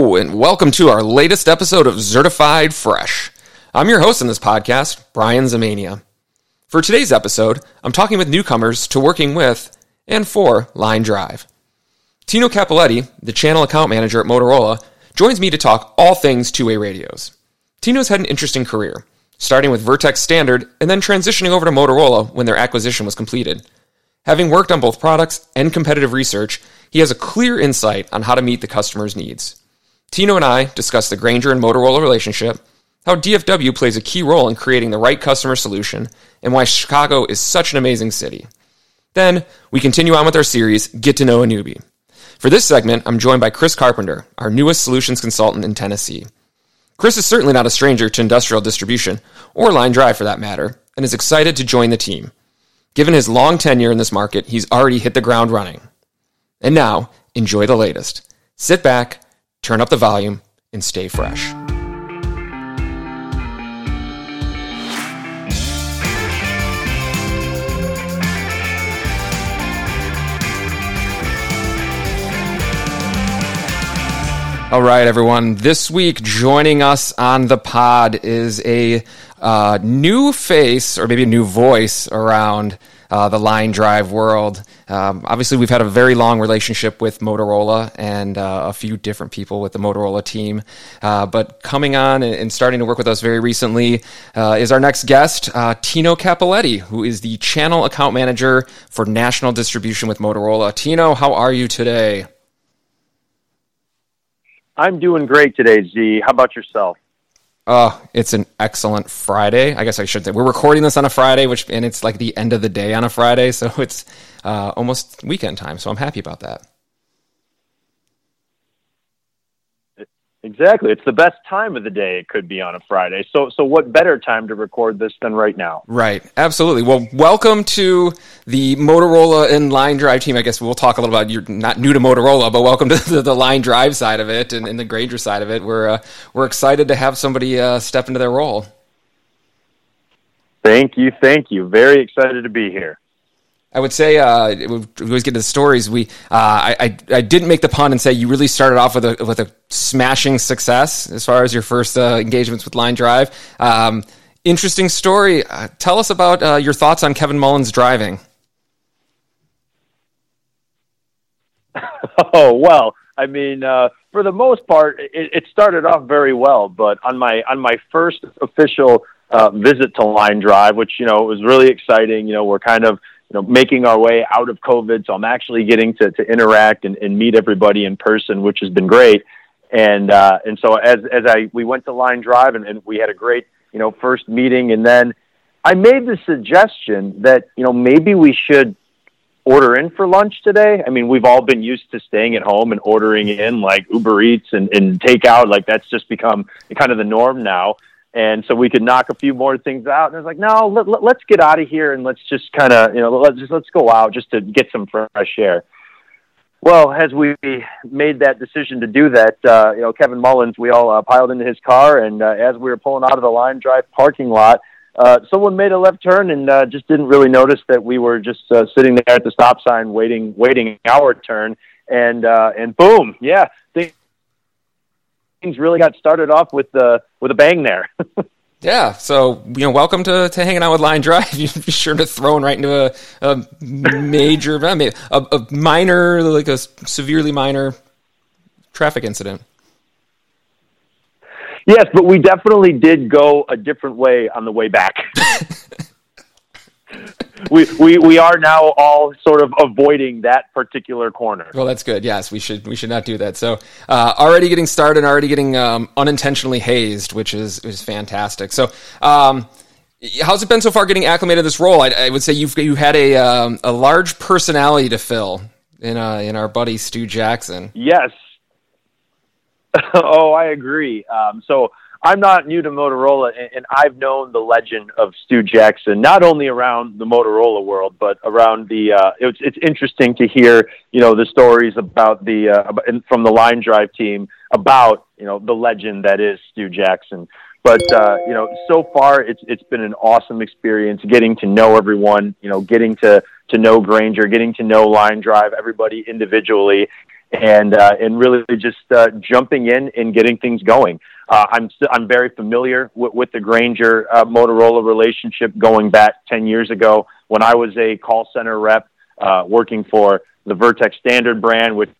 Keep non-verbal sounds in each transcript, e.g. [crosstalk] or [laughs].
And welcome to our latest episode of Certified Fresh. I'm your host in this podcast, Brian Zamania. For today's episode, I'm talking with newcomers to working with and for Line Drive. Tino Cappelletti, the channel account manager at Motorola, joins me to talk all things two way radios. Tino's had an interesting career, starting with Vertex Standard and then transitioning over to Motorola when their acquisition was completed. Having worked on both products and competitive research, he has a clear insight on how to meet the customer's needs. Tino and I discuss the Grainger and Motorola relationship, how DFW plays a key role in creating the right customer solution, and why Chicago is such an amazing city. Then, we continue on with our series, Get to Know a Newbie. For this segment, I'm joined by Chris Carpenter, our newest solutions consultant in Tennessee. Chris is certainly not a stranger to industrial distribution, or line drive for that matter, and is excited to join the team. Given his long tenure in this market, he's already hit the ground running. And now, enjoy the latest. Sit back, turn up the volume, and stay fresh. All right, everyone. This week, joining us on the pod is a uh, new face, or maybe a new voice around uh, the line drive world. Um, obviously, we've had a very long relationship with Motorola and uh, a few different people with the Motorola team. Uh, but coming on and, starting to work with us very recently uh, is our next guest, uh, Tino Cappelletti, who is the channel account manager for national distribution with Motorola. Tino, how are you today? I'm doing great today, Z. How about yourself? Oh, it's an excellent Friday. I guess I should say we're recording this on a Friday, which and it's like the end of the day on a Friday, [laughs] so it's uh, almost weekend time. So I'm happy about that. Exactly. It's the best time of the day it could be on a Friday. So so what better time to record this than right now? Right. Absolutely. Well, welcome to the Motorola and Line Drive team. I guess we'll talk a little about you're not new to Motorola, but welcome to [laughs] the, the Line Drive side of it and, and the Grainger side of it. We're uh, we're excited to have somebody uh, step into their role. Thank you. Thank you. Very excited to be here. I would say uh, we always get to the stories. We uh, I, I, I didn't make the pun and say you really started off with a with a smashing success as far as your first uh, engagements with Line Drive. Um, interesting story. Uh, tell us about uh, your thoughts on Kevin Mullins driving. [laughs] oh well, I mean, uh, for the most part, it, it, started off very well. But on my on my first official visit to Line Drive, which you know was really exciting. You know, we're kind of you know, making our way out of COVID. So I'm actually getting to, to interact and, and meet everybody in person, which has been great. And, uh, and so as, as I, we went to Line Drive and, and we had a great, you know, first meeting. And then I made the suggestion that, you know, maybe we should order in for lunch today. I mean, we've all been used to staying at home and ordering in like Uber Eats and, and takeout. Like that's just become kind of the norm now and so we could knock a few more things out. And I was like, no, let, us let, get out of here and let's just kind of, you know, let's just let's go out just to get some fresh air. Well, as we made that decision to do that, uh, you know, Kevin Mullins, we all uh, piled into his car, and uh, as we were pulling out of the Line Drive parking lot, uh, someone made a left turn and uh, just didn't really notice that we were just uh, sitting there at the stop sign, waiting, waiting our turn, and uh, and boom, yeah, things really got started off with the with a bang there. [laughs] yeah, so you know, welcome to, to hanging out with Line Drive. [laughs] You'd be sure to throw in right into a, a major, a, a minor, like a severely minor traffic incident. Yes, but we definitely did go a different way on the way back. [laughs] we, we we are now all sort of avoiding that particular corner. Well, that's good. Yes, we should we should not do that. So uh, already getting started, already getting um, unintentionally hazed, which is is fantastic. So. Um, how's it been so far getting acclimated to this role? I, I would say you've you had a um, a large personality to fill in uh, in our buddy Stu Jackson. Yes. [laughs] oh, I agree. Um, so I'm not new to Motorola, and I've known the legend of Stu Jackson not only around the Motorola world, but around the. Uh, it's it's interesting to hear you know the stories about the uh, from the Line Drive team about you know the legend that is Stu Jackson. But uh, you know, so far it's it's been an awesome experience getting to know everyone. You know, getting to to know Grainger, getting to know Line Drive, everybody individually, and uh, and really just uh, jumping in and getting things going. Uh, I'm st- I'm very familiar with, with the Grainger uh, Motorola relationship going back ten years ago when I was a call center rep uh, working for the Vertex Standard brand, which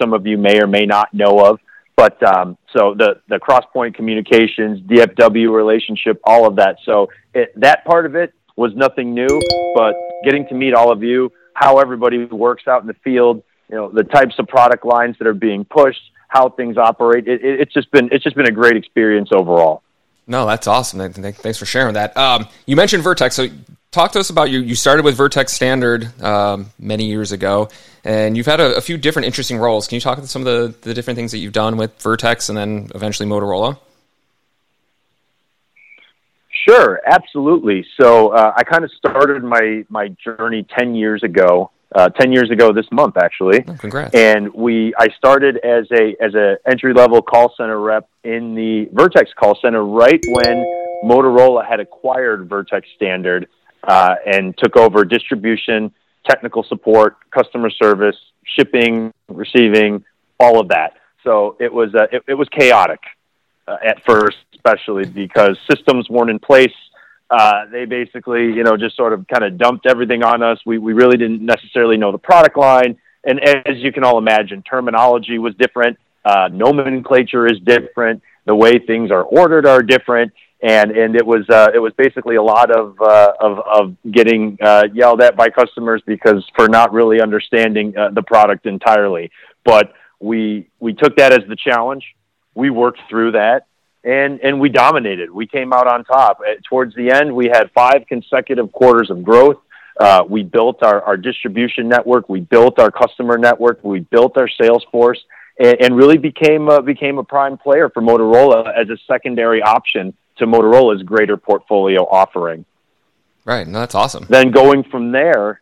some of you may or may not know of. But um, so the the Crosspoint Communications, DFW relationship, all of that. So it, that part of it was nothing new, but getting to meet all of you, how everybody works out in the field, you know, the types of product lines that are being pushed, how things operate. It, it, it's just been it's just been a great experience overall. No, that's awesome. Thanks for sharing that. Um, you mentioned Vertex, so talk to us about you. You started with Vertex Standard um, many years ago, and you've had a, a, few different interesting roles. Can you talk about some of the, the different things that you've done with Vertex and then eventually Motorola? Sure, absolutely. So uh, I kind of started my my journey ten years ago. Uh, ten years ago this month, actually. Oh, congrats! And we I started as a as a entry level call center rep in the Vertex call center right when Motorola had acquired Vertex Standard uh, and took over distribution, technical support, customer service, shipping, receiving, all of that. So it was uh, it, it was chaotic uh, at first, especially because systems weren't in place. Uh, they basically, you know, just sort of kind of dumped everything on us. We we really didn't necessarily know the product line, and as you can all imagine, terminology was different. Uh, nomenclature is different. The way things are ordered are different, and and it was uh, it was basically a lot of uh, of, of getting uh, yelled at by customers because for not really understanding uh, the product entirely. But we we took that as the challenge we worked through that and and we dominated. We came out on top. Towards the end, we had five consecutive quarters of growth. Uh, we built our, our distribution network. We built our customer network. We built our sales force, and, and really became a, became a prime player for Motorola as a secondary option to Motorola's greater portfolio offering. Right. No, that's awesome. Then going from there,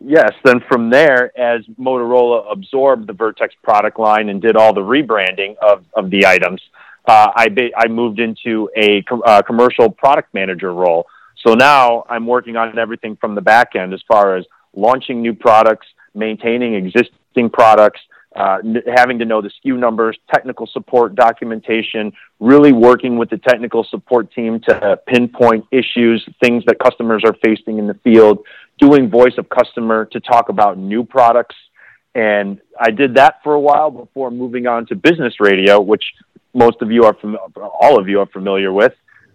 yes, then from there, as Motorola absorbed the Vertex product line and did all the rebranding of, of the items, uh, I, I moved into a com- uh, commercial product manager role. So now I'm working on everything from the back end as far as launching new products, maintaining existing products, uh, n- having to know the SKU numbers, technical support documentation, really working with the technical support team to pinpoint issues, things that customers are facing in the field, doing voice of customer to talk about new products. And I did that for a while before moving on to business radio, which most of you are fam- all of you are familiar with.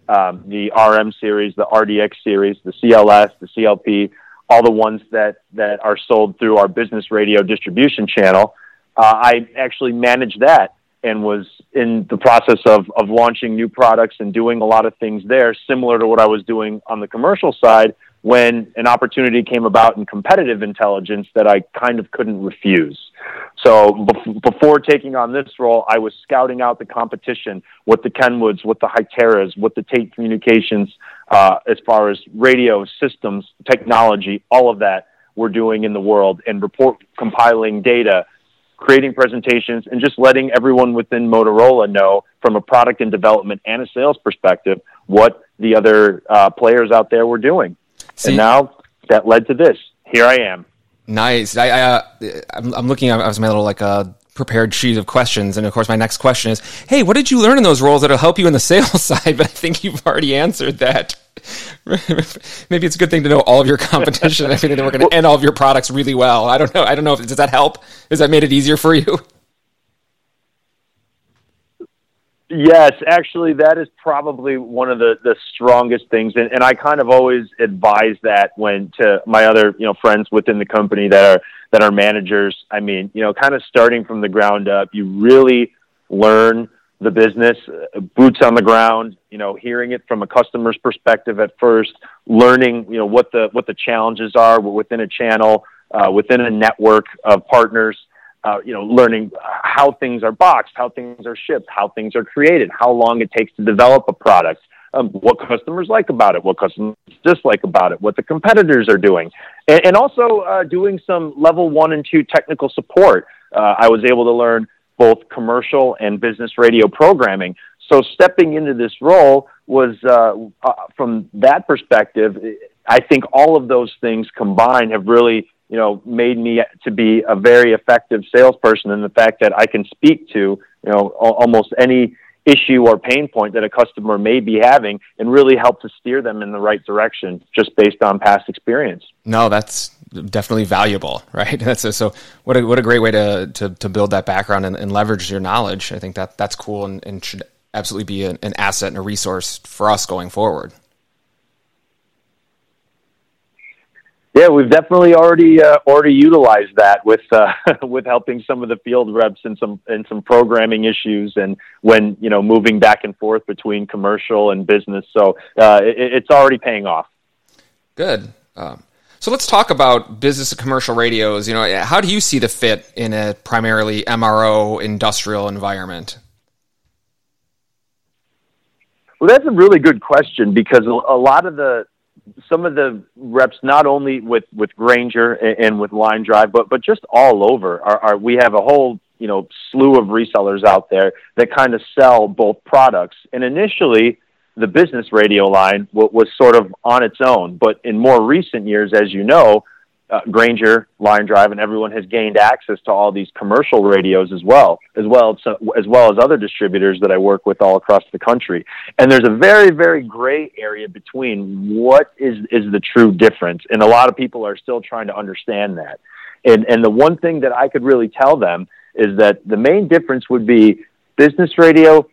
Um, the RM series, the RDX series, the CLS, the CLP, all the ones that, that are sold through our business radio distribution channel. Uh, I actually managed that and was in the process of, of launching new products and doing a lot of things there, similar to what I was doing on the commercial side when an opportunity came about in competitive intelligence that I kind of couldn't refuse. So bef- before taking on this role, I was scouting out the competition, what the Kenwoods, what the Hyteras, what the Tait Communications, uh, as far as radio systems, technology, all of that we're doing in the world, and report compiling data creating presentations, and just letting everyone within Motorola know from a product and development and a sales perspective what the other uh, players out there were doing. See, and now that led to this. Here I am. Nice. I, I uh, I'm, I'm, looking at my little like uh, prepared sheet of questions, and of course, my next question is, "Hey, what did you learn in those roles that'll help you in the [laughs] sales side?" But I think you've already answered that. [laughs] Maybe it's a good thing to know all of your competition [laughs] and everything that we're going to end all of your products really well. I don't know. I don't know. If, does that help? Has that made it easier for you? Yes, actually, that is probably one of the, the strongest things, and, and I kind of always advise that when to my other you know friends within the company that are that are managers. I mean, you know, kind of starting from the ground up, you really learn the business, uh, boots on the ground, you know, hearing it from a customer's perspective at first, learning, you know, what the what the challenges are within a channel, uh, within a network of partners, uh, you know, learning how things are boxed, how things are shipped, how things are created, how long it takes to develop a product, um, what customers like about it, what customers dislike about it, what the competitors are doing, and, and also uh, doing some level one and two technical support. Uh, I was able to learn both commercial and business radio programming. So stepping into this role was, uh, uh, from that perspective, I think all of those things combined have really you know, made me to be a very effective salesperson and the fact that I can speak to, you know, almost any issue or pain point that a customer may be having and really help to steer them in the right direction just based on past experience. No, that's definitely valuable, [laughs] right? That's a, so what a, what a great way to, to, to build that background and, and, leverage your knowledge. I think that that's cool and, and should absolutely be an, an asset and a resource for us going forward. Yeah, we've definitely already uh, already utilized that with uh, [laughs] with helping some of the field reps in some in some programming issues and when you know moving back and forth between commercial and business. So uh, it, it's already paying off. Good. Um, so let's talk about business and commercial radios. You know, how do you see the fit in a primarily MRO industrial environment? Well, that's a really good question because a lot of the some of the reps, not only with with Grainger and, and with Line Drive, but but just all over, are, are we have a whole you know slew of resellers out there that kind of sell both products. And initially, the business radio line was, was sort of on its own, but in more recent years, as you know, uh, Grainger, Line Drive, and everyone has gained access to all these commercial radios as well, as well as, as well as other distributors that I work with all across the country. And there's a very, very gray area between what is is the true difference, and a lot of people are still trying to understand that. And and the one thing that I could really tell them is that the main difference would be business radio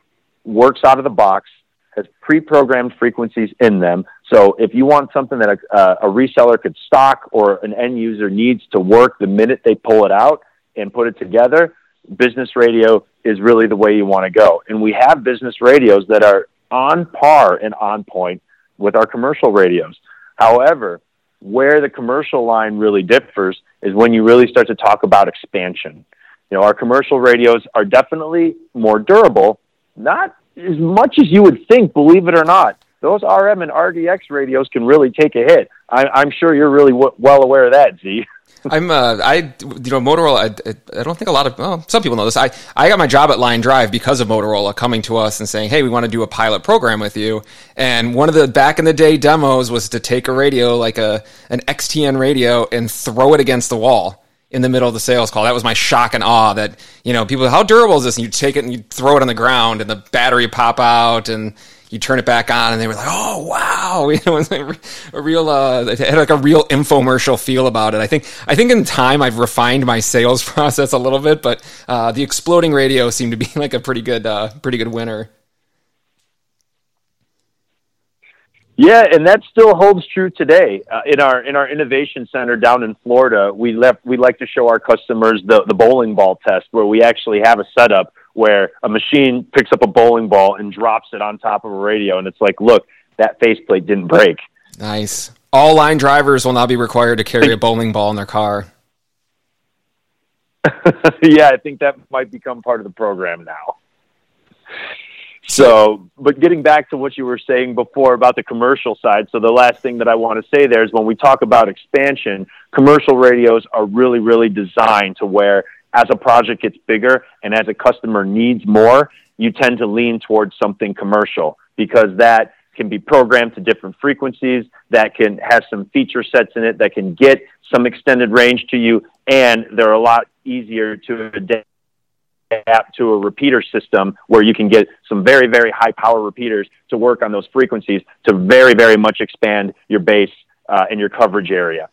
works out of the box has pre-programmed frequencies in them. So if you want something that a, uh, a reseller could stock or an end user needs to work the minute they pull it out and put it together, business radio is really the way you want to go. And we have business radios that are on par and on point with our commercial radios. However, where the commercial line really differs is when you really start to talk about expansion. You know, our commercial radios are definitely more durable, not as much as you would think, believe it or not, those RM and RDX radios can really take a hit. I, am sure you're really w- well aware of that, Z. [laughs] I'm uh, I you know Motorola. I, I don't think a lot of well, some people know this. I I got my job at Line Drive because of Motorola coming to us and saying, "Hey, we want to do a pilot program with you." And one of the back in the day demos was to take a radio like a an XTN radio and throw it against the wall in the middle of the sales call. That was my shock and awe that, you know, people, how durable is this? And you take it and you throw it on the ground and the battery pop out and you turn it back on and they were like, oh, wow. [laughs] You know, it's like a real, uh, it had like a real infomercial feel about it. I think, I think in time I've refined my sales [laughs] process a little bit, but, uh, the exploding radio seemed to be [laughs] like a pretty good, uh, pretty good winner. Yeah, and that still holds true today. Uh, in our in our innovation center down in Florida, we left we like to show our customers the the bowling ball test where we actually have a setup where a machine picks up a bowling ball and drops it on top of a radio and it's like, look, that faceplate didn't break. Nice. All line drivers will now be required to carry a bowling ball in their car. [laughs] yeah, I think that might become part of the program now. So, but getting back to what you were saying before about the commercial side, so the last thing that I want to say there is when we talk about expansion, commercial radios are really, really designed to where as a project gets bigger and as a customer needs more, you tend to lean towards something commercial because that can be programmed to different frequencies, that can have some feature sets in it, that can get some extended range to you, and they're a lot easier to adapt to a repeater system where you can get some very, very high power repeaters to work on those frequencies to very, very much expand your base uh, and your coverage area.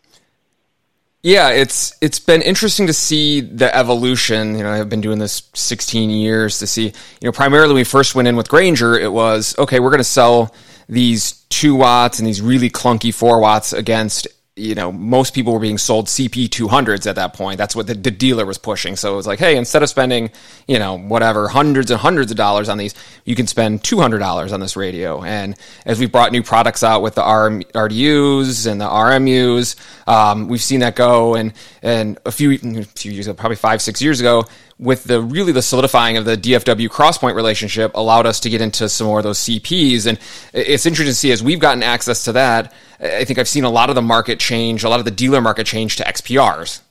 Yeah, it's it's been interesting to see the evolution. You know, I've been doing this 16 years to see. You know, primarily when we first went in with Grainger, it was okay. We're going to sell these two watts and these really clunky four watts against you know, most people were being sold CP 200s at that point. That's what the, the, dealer was pushing. So it was like, hey, instead of spending, you know, whatever, hundreds and hundreds of dollars on these, you can spend $200 on this radio. And as we brought new products out with the RM, RDUs and the RMUs, um, we've seen that go. And, and a few, a few years ago, probably five, six years ago, with the really the solidifying of the DFW crosspoint relationship allowed us to get into some more of those CPs. And it's interesting to see as we've gotten access to that, I think I've seen a lot of the market change, a lot of the dealer market change to XPRs.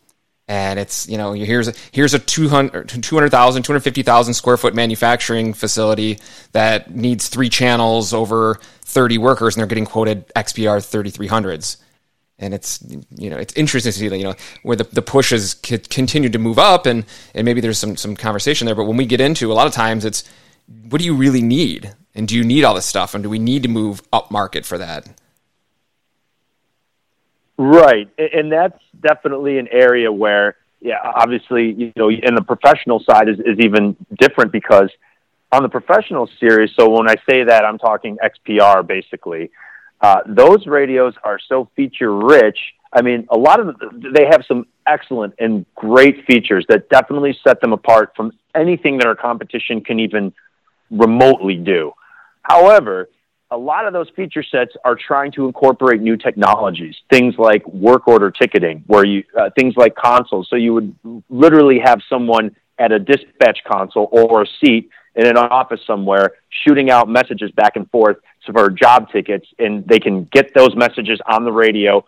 And it's, you know, here's a, here's a 200, 200,000, 250,000 square foot manufacturing facility that needs three channels over 30 workers and they're getting quoted XPR 3300s and it's you know it's interesting to see that you know where the, the pushes continue to move up and and maybe there's some some conversation there but when we get into a lot of times it's what do you really need? And do you need all this stuff? And do we need to move up market for that? Right. And that's definitely an area where yeah obviously you know and the professional side is, is even different because on the professional series so when i say that i'm talking xpr basically uh, those radios are so feature rich. I mean, a lot of the, they have some excellent and great features that definitely set them apart from anything that our competition can even remotely do. However, a lot of those feature sets are trying to incorporate new technologies, things like work order ticketing, where you uh, things like consoles. So you would literally have someone at a dispatch console or a seat in an office somewhere shooting out messages back and forth for job tickets, and they can get those messages on the radio,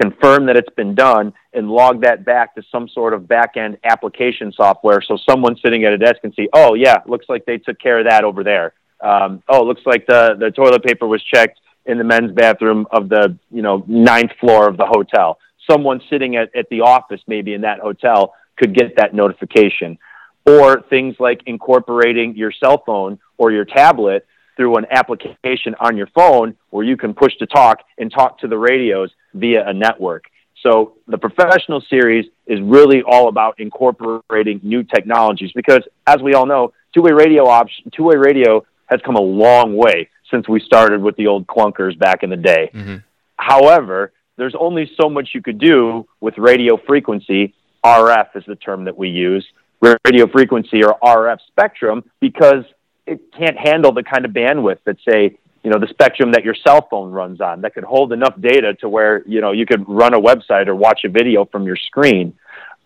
confirm that it's been done, and log that back to some sort of back end application software. So someone sitting at a desk can see, oh yeah, looks like they took care of that over there. Um, oh, looks like the the toilet paper was checked in the men's bathroom of the you know ninth floor of the hotel. Someone sitting at, at the office, maybe in that hotel, could get that notification. Or things like incorporating your cell phone or your tablet through an application on your phone where you can push to talk and talk to the radios via a network. So the professional series is really all about incorporating new technologies because as we all know, two-way radio option, two-way radio has come a long way since we started with the old clunkers back in the day. Mm-hmm. However, there's only so much you could do with radio frequency. RF is the term that we use, radio frequency or RF spectrum, because it can't handle the kind of bandwidth that say you know the spectrum that your cell phone runs on that could hold enough data to where you know you could run a website or watch a video from your screen.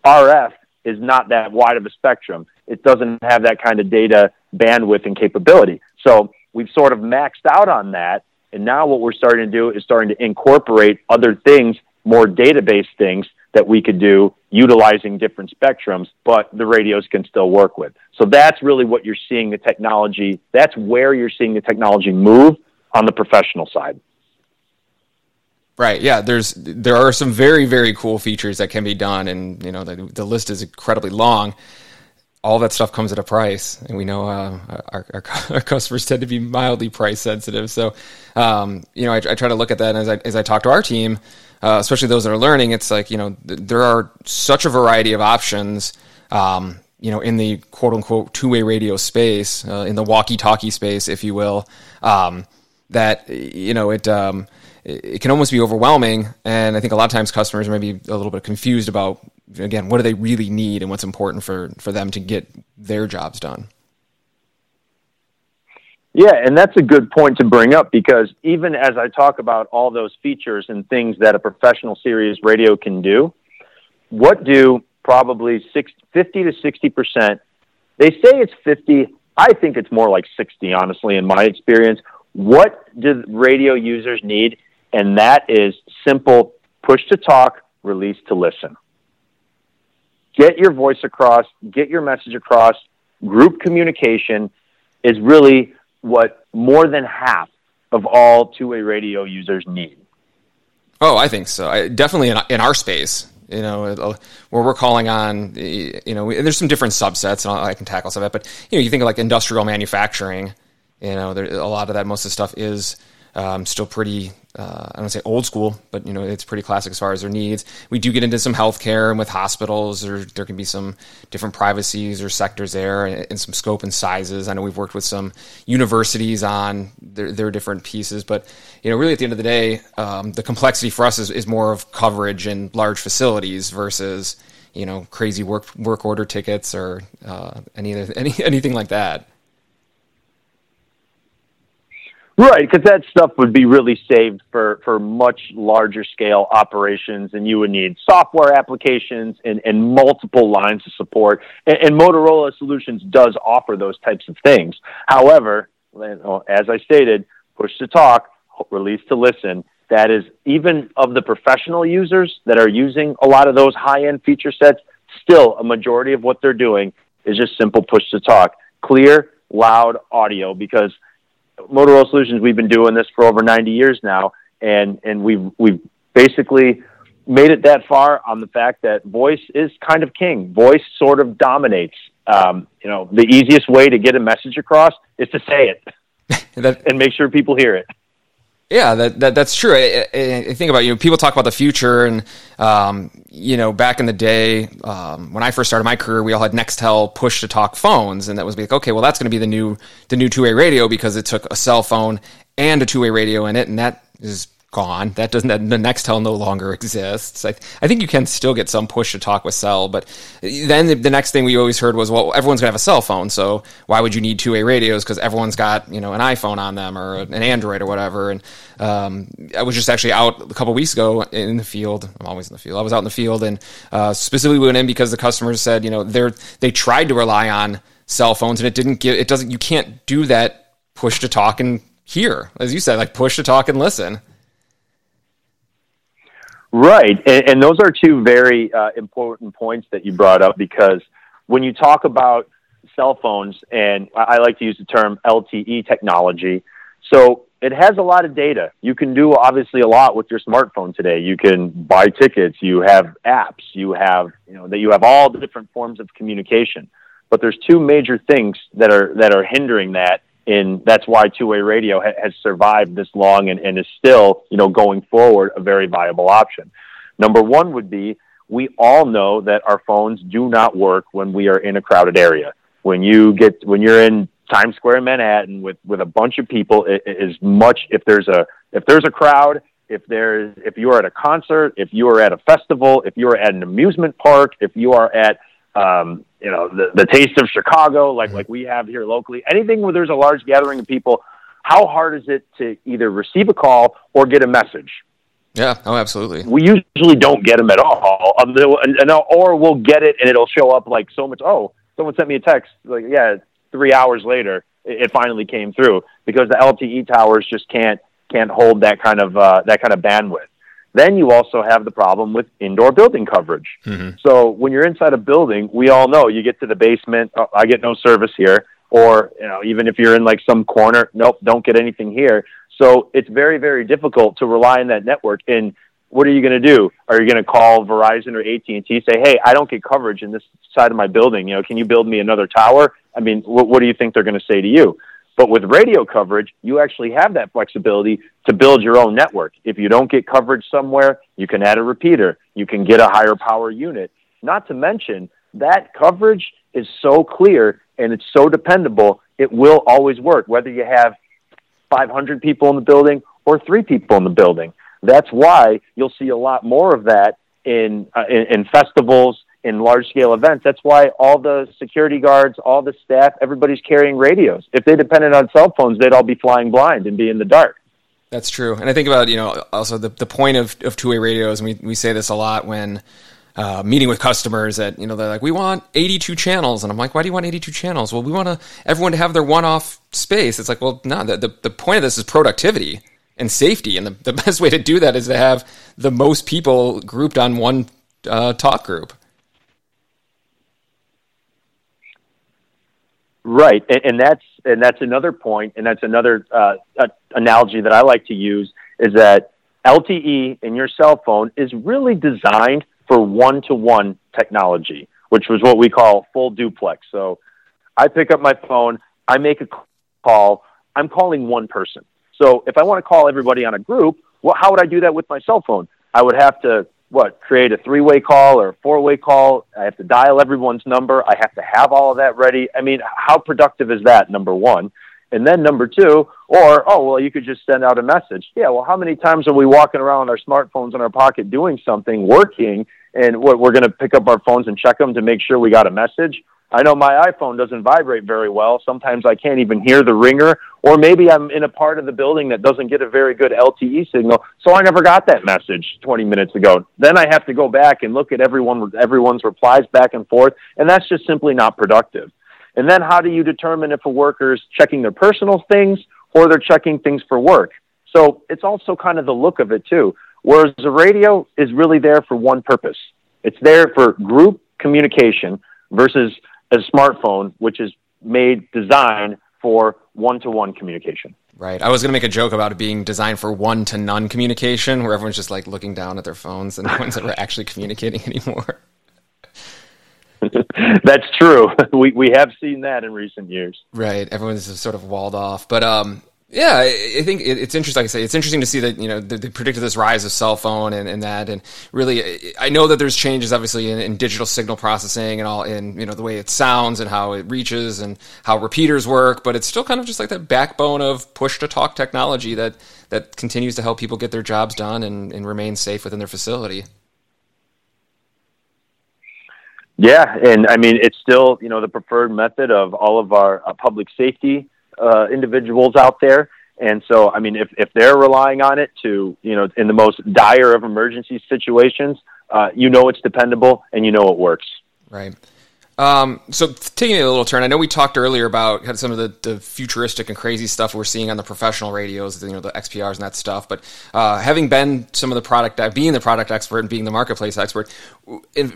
Rf is not that wide of a spectrum. It doesn't have that kind of data bandwidth and capability. So we've sort of maxed out on that. And now what we're starting to do is starting to incorporate other things more database things that we could do utilizing different spectrums, but the radios can still work with. So that's really what you're seeing the technology, that's where you're seeing the technology move on the professional side. Right. Yeah. There's there are some very very cool features that can be done, and you know the the list is incredibly long. All that stuff comes at a price, and we know uh, our, our, [laughs] our customers tend to be mildly price sensitive. So, um, you know, I, I, try to look at that as I as I talk to our team uh, especially those that are learning, it's like you know th- there are such a variety of options. Um, you know, in the quote unquote two way radio space, uh, in the walkie talkie space, if you will, um, that you know it, um, it, can almost be overwhelming, and I think a lot of times customers may be a little bit confused about again what do they really need and what's important for for them to get their jobs done. Yeah, and that's a good point to bring up because even as I talk about all those features and things that a professional series radio can do, what do probably 50 to 60%? They say it's 50. I think it's more like 60, honestly, in my experience. What do radio users need? And that is simple push to talk, release to listen. Get your voice across, get your message across. Group communication is really what more than half of all two-way radio users need. Oh, I think so. I, definitely in, in our space, you know, uh, where we're calling on, you know, there's some different subsets, and I can tackle some of that. But you know, you think of like industrial manufacturing. You know, there, a lot of that, most of the stuff is um, still pretty uh, I don't say old school, but you know it's pretty classic as far as their needs. We do get into some healthcare and with hospitals, there there can be some different privacies or sectors there, and, and, some scope and sizes. I know we've worked with some universities on their, their different pieces, but you know really at the end of the day, um, the complexity for us is, is more of coverage in large facilities versus you know crazy work work order tickets or uh, any any [laughs] anything like that. Right, because that stuff would be really saved for, for much larger scale operations, and you would need software applications and, and multiple lines of support. And, and Motorola Solutions does offer those types of things. However, oh, as I stated, push to talk, release to listen. That is, even of the professional users that are using a lot of those high end feature sets, still a majority of what they're doing is just simple push to talk, clear, loud audio, because Motorola Solutions, we've been doing this for over 90 years now, and and we've we've basically made it that far on the fact that voice is kind of king. Voice sort of dominates. Um, you know, the easiest way to get a message across is to say it [laughs] that, and make sure people hear it. Yeah, that, that that's true. I, I, I, think about you know people talk about the future, and um, you know back in the day um, when I first started my career, we all had Nextel push to talk phones, and that was like okay, well that's going to be the new the new two way radio because it took a cell phone and a two way radio in it, and that is gone. That doesn't. The Nextel no longer exists. I, I think you can still get some push to talk with cell, but then the, the next thing we always heard was, well, everyone's gonna have a cell phone, so why would you need two way radios? Because everyone's got you know an iPhone on them or an Android or whatever. And um, I was just actually out a couple weeks ago in the field. I'm always in the field. I was out in the field and uh, specifically went in because the customers said, you know, they're they tried to rely on cell phones and it didn't get it doesn't you can't do that push to talk and hear as you said like push to talk and listen Right, and, and those are two very uh, important points that you brought up because when you talk about cell phones, and I like to use the term LTE technology, so it has a lot of data. You can do obviously a lot with your smartphone today. You can buy tickets, you have apps, you have you know that you have all the different forms of communication. But there's two major things that are that are hindering that and that's why two-way radio ha- has survived this long and, and is still, you know, going forward a very viable option. Number one would be we all know that our phones do not work when we are in a crowded area. When you get when you're in Times Square in Manhattan with with a bunch of people, it, it is much if there's a if there's a crowd, if there's if you are at a concert, if you are at a festival, if you are at an amusement park, if you are at um, you know, the, the taste of Chicago, like, like we have here locally, anything where there's a large gathering of people, how hard is it to either receive a call or get a message? Yeah. Oh, absolutely. We usually don't get them at all, um, or we'll get it and it'll show up like so much. Oh, someone sent me a text. Like, yeah, three hours later, it, finally came through because the LTE towers just can't can't hold that kind of uh, that kind of bandwidth. Then you also have the problem with indoor building coverage. Mm-hmm. So when you're inside a building, we all know you get to the basement, oh, I get no service here, or you know even if you're in like some corner, nope, don't get anything here. So it's very very difficult to rely on that network. And what are you going to do? Are you going to call Verizon or AT and T say, "Hey, I don't get coverage in this side of my building. You know, can you build me another tower?" I mean, what, what do you think they're going to say to you? But with radio coverage, you actually have that flexibility to build your own network. If you don't get coverage somewhere, you can add a repeater. You can get a higher power unit. Not to mention, that coverage is so clear and it's so dependable, it will always work, whether you have 500 people in the building or three people in the building. That's why you'll see a lot more of that in, uh, in, in festivals in large scale events. That's why all the security guards, all the staff, everybody's carrying radios. If they depended on cell phones, they'd all be flying blind and be in the dark. That's true. And I think about, you know, also the, the point of, of two way radios, and we, we say this a lot when uh, meeting with customers that, you know, they're like, we want 82 channels. And I'm like, why do you want 82 channels? Well, we want to, everyone to have their one off space. It's like, well, no, the, the, the point of this is productivity and safety. And the, the [laughs] best way to do that is to have the most people grouped on one uh, talk group. Right, and, and, that's and that's another point, and that's another uh, analogy that I like to use is that LTE in your cell phone is really designed for one-to-one technology, which was what we call full duplex. So, I pick up my phone, I make a call, I'm calling one person. So, if I want to call everybody on a group, well, how would I do that with my cell phone? I would have to what create a three-way call or a four-way call? I have to dial everyone's number. I have to have all of that ready. I mean how productive is that number one? And then number two or oh well you could just send out a message. Yeah well how many times are we walking around with our smartphones in our pocket doing something working and what we're going to pick up our phones and check them to make sure we got a message I know my iPhone doesn't vibrate very well. Sometimes I can't even hear the ringer, or maybe I'm in a part of the building that doesn't get a very good LTE signal, so I never got that message 20 minutes ago. Then I have to go back and look at everyone everyone's replies back and forth, and that's just simply not productive. And then how do you determine if a worker is checking their personal things or they're checking things for work? So it's also kind of the look of it too. Whereas the radio is really there for one purpose. It's there for group communication versus a smartphone, which is made designed for one-to-one communication. Right. I was going to make a joke about it being designed for one to none communication, where everyone's just like looking down at their phones and no one's ever actually communicating [laughs] anymore. [laughs] That's true. [laughs] We we have seen that in recent years. Right. Everyone's sort of walled off. But um, yeah, I think it's interesting. Like I say, it's interesting to see that you know they predicted this rise of cell phone and, and that, and really, I know that there's changes obviously in, in, digital signal processing and all, in you know the way it sounds and how it reaches and how repeaters work, but it's still kind of just like that backbone of push to talk technology that that continues to help people get their jobs done and, and remain safe within their facility. Yeah, and I mean it's still you know the preferred method of all of our uh, public safety uh, individuals out there. And so, I mean, if, if they're relying on it to, you know, in the most dire of emergency situations, uh, you know it's dependable and you know it works. Right. Um, so taking a little turn, I know we talked earlier about some of the, the, futuristic and crazy stuff we're seeing on the professional radios, you know, the XPRs and that stuff. But uh, having been some of the product, uh, being the product expert and being the marketplace expert,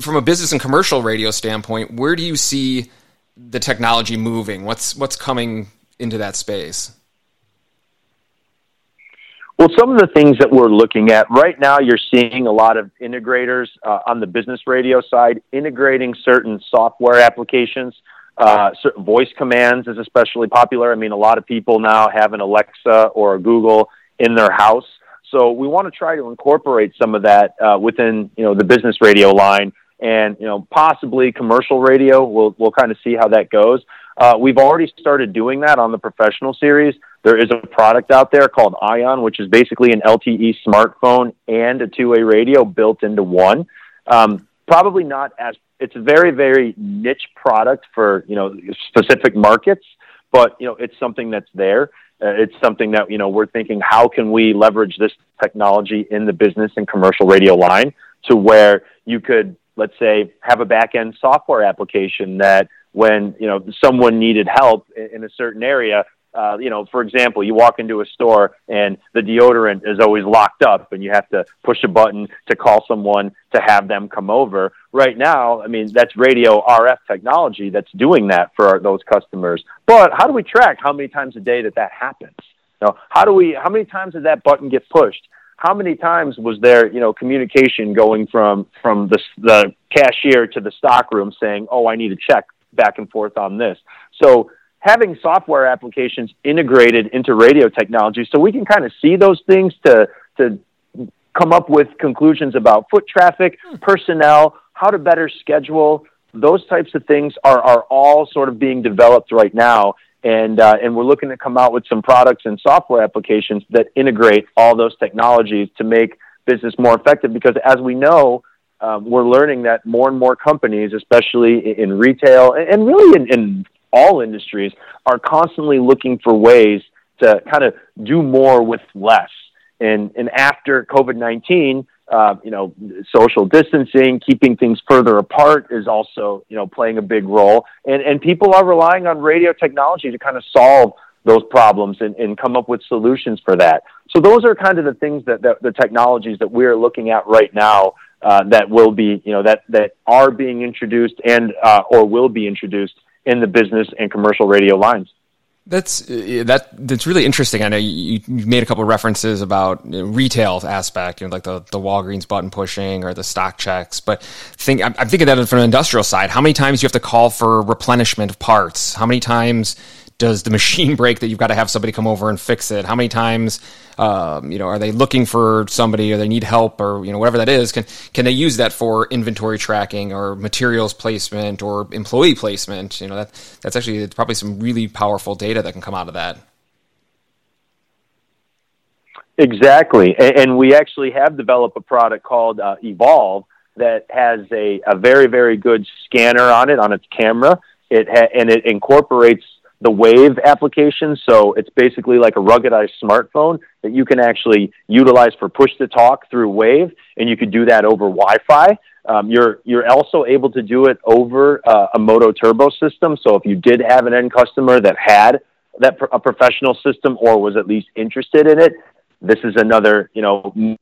from a business and commercial radio standpoint, where do you see the technology moving? What's what's coming into that space? Well, some of the things that we're looking at right now, you're seeing a lot of integrators uh, on the business radio side integrating certain software applications. Uh, voice commands is especially popular. I mean, a lot of people now have an Alexa or a Google in their house. So we want to try to incorporate some of that uh, within, you know, the business radio line and, you know, possibly commercial radio. We'll, we'll kind of see how that goes. Uh, we've already started doing that on the professional series. There is a product out there called Ion, which is basically an LTE smartphone and a two-way radio built into one. Um, probably not as it's a very very niche product for you know specific markets, but you know it's something that's there. Uh, it's something that you know we're thinking how can we leverage this technology in the business and commercial radio line to where you could let's say have a back end software application that when you know someone needed help in a certain area. Uh, you know, for example, you walk into a store and the deodorant is always locked up, and you have to push a button to call someone to have them come over. Right now, I mean, that's radio RF technology that's doing that for our, those customers. But how do we track how many times a day that that happens? You know, how do we? How many times did that button get pushed? How many times was there, you know, communication going from from the the cashier to the stock room saying, "Oh, I need a check back and forth on this. So having software applications integrated into radio technology so we can kind of see those things to to come up with conclusions about foot traffic, personnel, how to better schedule. Those types of things are, are all sort of being developed right now. And, uh, and we're looking to come out with some products and software applications that integrate all those technologies to make business more effective. Because as we know, um, we're learning that more and more companies, especially in retail and really in, in all industries, are constantly looking for ways to kind of do more with less. And, and after COVID 19, uh, you know, social distancing, keeping things further apart is also, you know, playing a big role. And, and people are relying on radio technology to kind of solve those problems and, and come up with solutions for that. So those are kind of the things that, that the technologies that we're looking at right now uh, that will be, you know, that that are being introduced and uh, or will be introduced in the business and commercial radio lines. That's that. That's really interesting. I know you, you made a couple of references about you know, retail aspect, you know, like the the Walgreens button pushing or the stock checks. But think I'm, I'm thinking that from an industrial side. How many times you have to call for replenishment of parts? How many times does the machine [laughs] break that you've got to have somebody come over and fix it? How many times, um, you know, are they looking for somebody or they need help or, you know, whatever that is? Can, can they use that for inventory tracking or materials placement or employee placement? You know, that, that's actually probably some really powerful data that can come out of that. Exactly. And, and we actually have developed a product called uh, Evolve that has a, a very, very good scanner on it, on its camera. It ha- and it incorporates the Wave application. So it's basically like a ruggedized smartphone that you can actually utilize for push to talk through Wave, and you could do that over Wi-Fi. Um, you're you're also able to do it over uh, a MOTOTRBO system. So if you did have an end customer that had that a professional system or was at least interested in it, this is another you know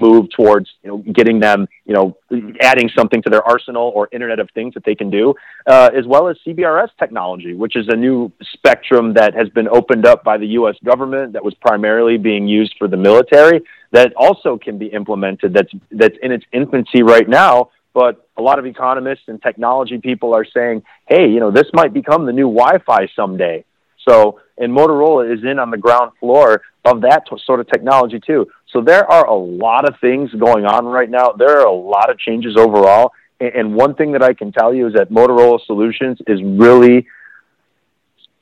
move towards you know getting them you know adding something to their arsenal or Internet of Things that they can do, uh, as well as CBRS technology, which is a new spectrum that has been opened up by the U.S. government that was primarily being used for the military that also can be implemented. That's that's in its infancy right now. But a lot of economists and technology people are saying, hey, you know, this might become the new Wi-Fi someday. So, and Motorola is in on the ground floor of that sort of technology too. So there are a lot of things going on right now. There are a lot of changes overall. And, and one thing that I can tell you is that Motorola Solutions is really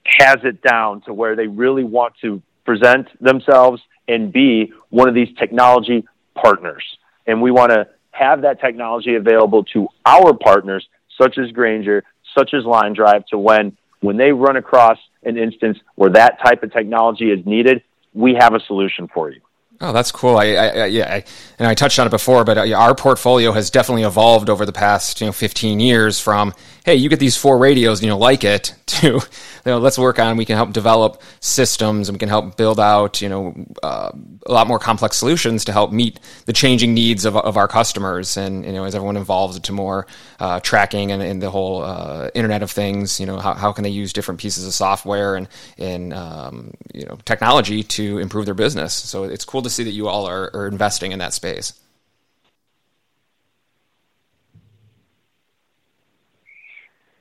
has it down to where they really want to present themselves and be one of these technology partners. And we want to have that technology available to our partners, such as Grainger, such as Line Drive, to when when they run across an instance where that type of technology is needed, we have a solution for you. Oh, that's cool. I, I yeah, I, and I touched on it before, but uh, our portfolio has definitely evolved over the past you know 15 years. From hey, you get these four radios, and you like it, [laughs] to you know, let's work on. We can help develop systems, and we can help build out you know uh, a lot more complex solutions to help meet the changing needs of, of our customers. And you know, as everyone evolves into more uh, tracking and, and, the whole uh, Internet of Things, you know, how, how can they use different pieces of software and and um, you know technology to improve their business? So it's cool to see that you all are, are investing in that space.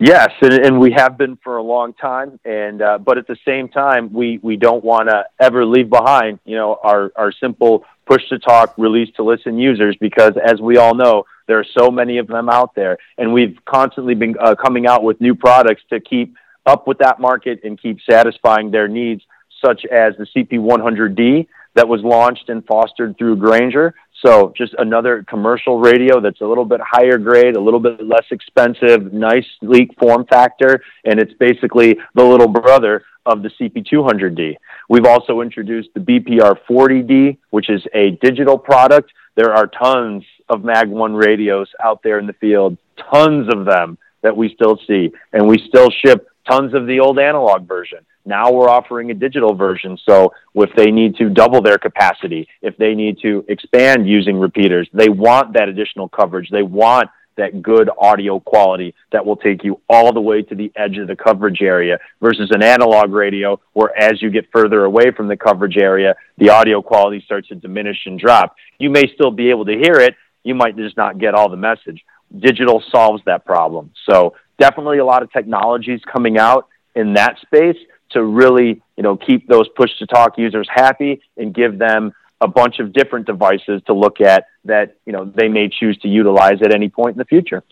Yes, and, and, we have been for a long time, and uh, but at the same time, we we don't want to ever leave behind, you know, our our simple push to talk, release to listen users, because as we all know, there are so many of them out there, and we've constantly been uh, coming out with new products to keep up with that market and keep satisfying their needs, such as the CP100D that was launched and fostered through Grainger. So just another commercial radio that's a little bit higher grade, a little bit less expensive, nice sleek form factor, and it's basically the little brother of the CP200D. We've also introduced the BPR 40D, which is a digital product. There are tons of Mag 1 radios out there in the field, tons of them that we still see, and we still ship tons of the old analog version. Now we're offering a digital version. So if they need to double their capacity, if they need to expand using repeaters, they want that additional coverage. They want that good audio quality that will take you all the way to the edge of the coverage area versus an analog radio where as you get further away from the coverage area, the audio quality starts to diminish and drop. You may still be able to hear it. You might just not get all the message. Digital solves that problem. So definitely a lot of technologies coming out in that space to really, you know, keep those push to talk users happy and give them a bunch of different devices to look at that, you know, they may choose to utilize at any point in the future.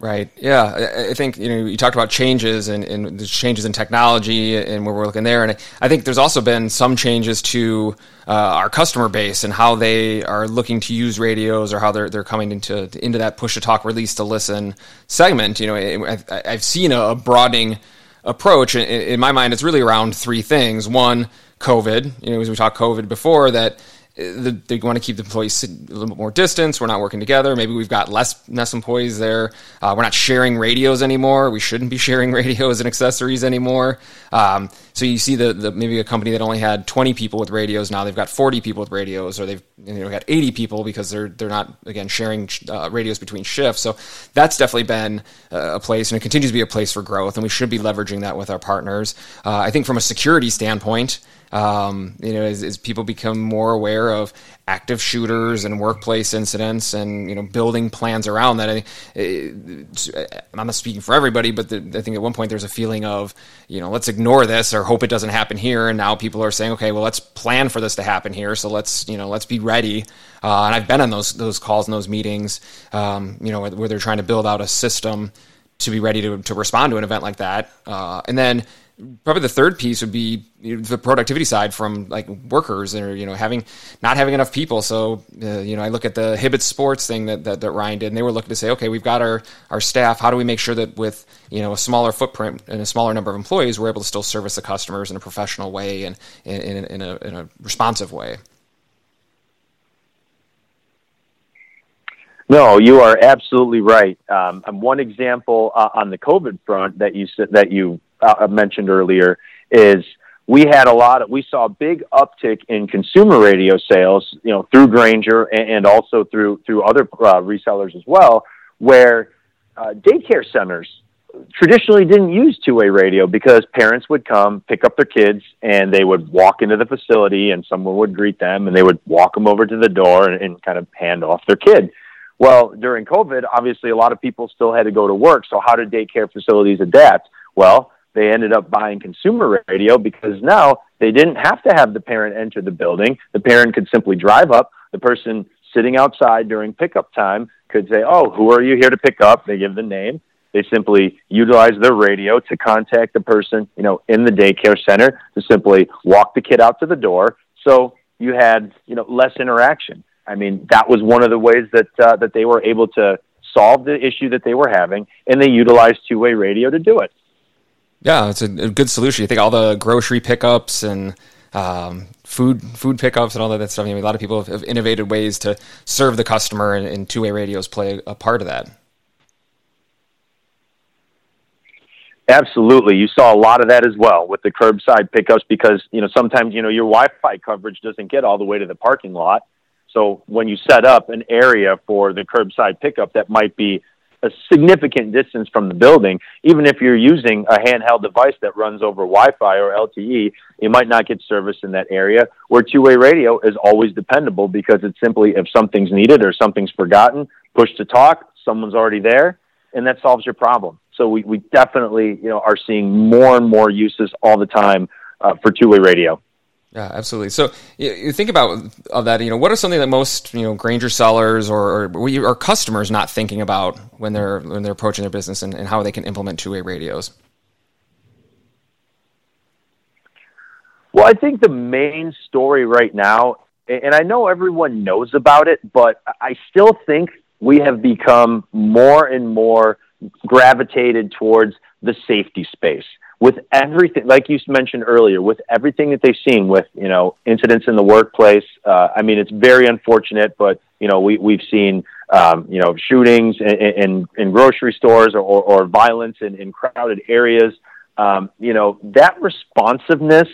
Right. Yeah. I think, you know, you talked about changes and, and the changes in technology and where we're looking there. And I think there's also been some changes to uh, our customer base and how they are looking to use radios or how they're, they're coming into, into that push to talk, release to listen segment. You know, I've seen a broadening approach. In my mind, it's really around three things. One, COVID. You know, as we talked COVID before, that they want to keep the employees a little bit more distance. We're not working together. Maybe we've got less less employees there. Uh, we're not sharing radios anymore. We shouldn't be [laughs] sharing radios and accessories anymore. Um, so you see the, the maybe a company that only had 20 people with radios now they've got 40 people with radios, or they've you know got 80 people because they're they're not again sharing uh, radios between shifts. So that's definitely been uh, a place, and it continues to be a place for growth, and we should be leveraging that with our partners. Uh, I think from a security standpoint. Um, you know, as, as, people become more aware of active shooters and workplace incidents, and you know, building plans around that. I, I'm not speaking for everybody, but the, I think at one point there's a feeling of, you know, let's ignore this or hope it doesn't happen here. And now people are saying, okay, well, let's plan for this to happen here. So let's, you know, let's be ready. Uh, and I've been on those those calls and those meetings, um, you know, where they're trying to build out a system to be ready to, to respond to an event like that. Uh, and then probably the third piece would be the productivity side from like workers or you know having not having enough people. So uh, you know i look at the hibbett sports thing that, that, that ryan did and they were looking to say okay we've got our our staff. How do we make sure that with you know a smaller footprint and a smaller number of employees we're able to still service the customers in a professional way and in, in, in, a, in a responsive way? No, you are absolutely right. Um, one example uh, on the COVID front that you said that you uh, mentioned earlier is we had a lot of, we saw a big uptick in consumer radio sales, you know, through Grainger and, and also through, through other uh, resellers as well, where uh, daycare centers traditionally didn't use two-way radio because parents would come pick up their kids and they would walk into the facility and someone would greet them and they would walk them over to the door and, and kind of hand off their kid. Well, during COVID, obviously a lot of people still had to go to work. So how did daycare facilities adapt? Well, they ended up buying consumer radio because now they didn't have to have the parent enter the building. The parent could simply drive up. The person sitting outside during pickup time could say, Oh, who are you here to pick up? They give the name. They simply utilize their radio to contact the person, you know, in the daycare center to simply walk the kid out to the door. So you had, you know, less interaction. I mean, that was one of the ways that uh, that they were able to solve the issue that they were having, and they utilized two-way radio to do it. Yeah, it's a, a good solution. You think all the grocery pickups and um, food food pickups and all that stuff. I mean, a lot of people have innovated ways to serve the customer, and, and two-way radios play a part of that. Absolutely. You saw a lot of that as well with the curbside pickups because, you know, sometimes, you know, your Wi-Fi coverage doesn't get all the way to the parking lot. So when you set up an area for the curbside pickup that might be a significant distance from the building, even if you're using a handheld device that runs over Wi-Fi or LTE, you might not get service in that area. Where two-way radio is always dependable because it's simply if something's needed or something's forgotten, push to talk, someone's already there, and that solves your problem. So we, we definitely, you know, are seeing more and more uses all the time uh, for two-way radio. Yeah, absolutely. So you, you, think about of that. You know, what are something that most you know Grainger sellers or or, or customers not thinking about when they're when they're approaching their business and, and how they can implement two-way radios? Well, I think the main story right now, and I know everyone knows about it, but I still think we have become more and more gravitated towards the safety space with everything like you mentioned earlier with everything that they've seen with you know incidents in the workplace uh, i mean it's very unfortunate but you know we, we've seen um, you know shootings in, in, in grocery stores or, or, or violence in, in crowded areas um, you know that responsiveness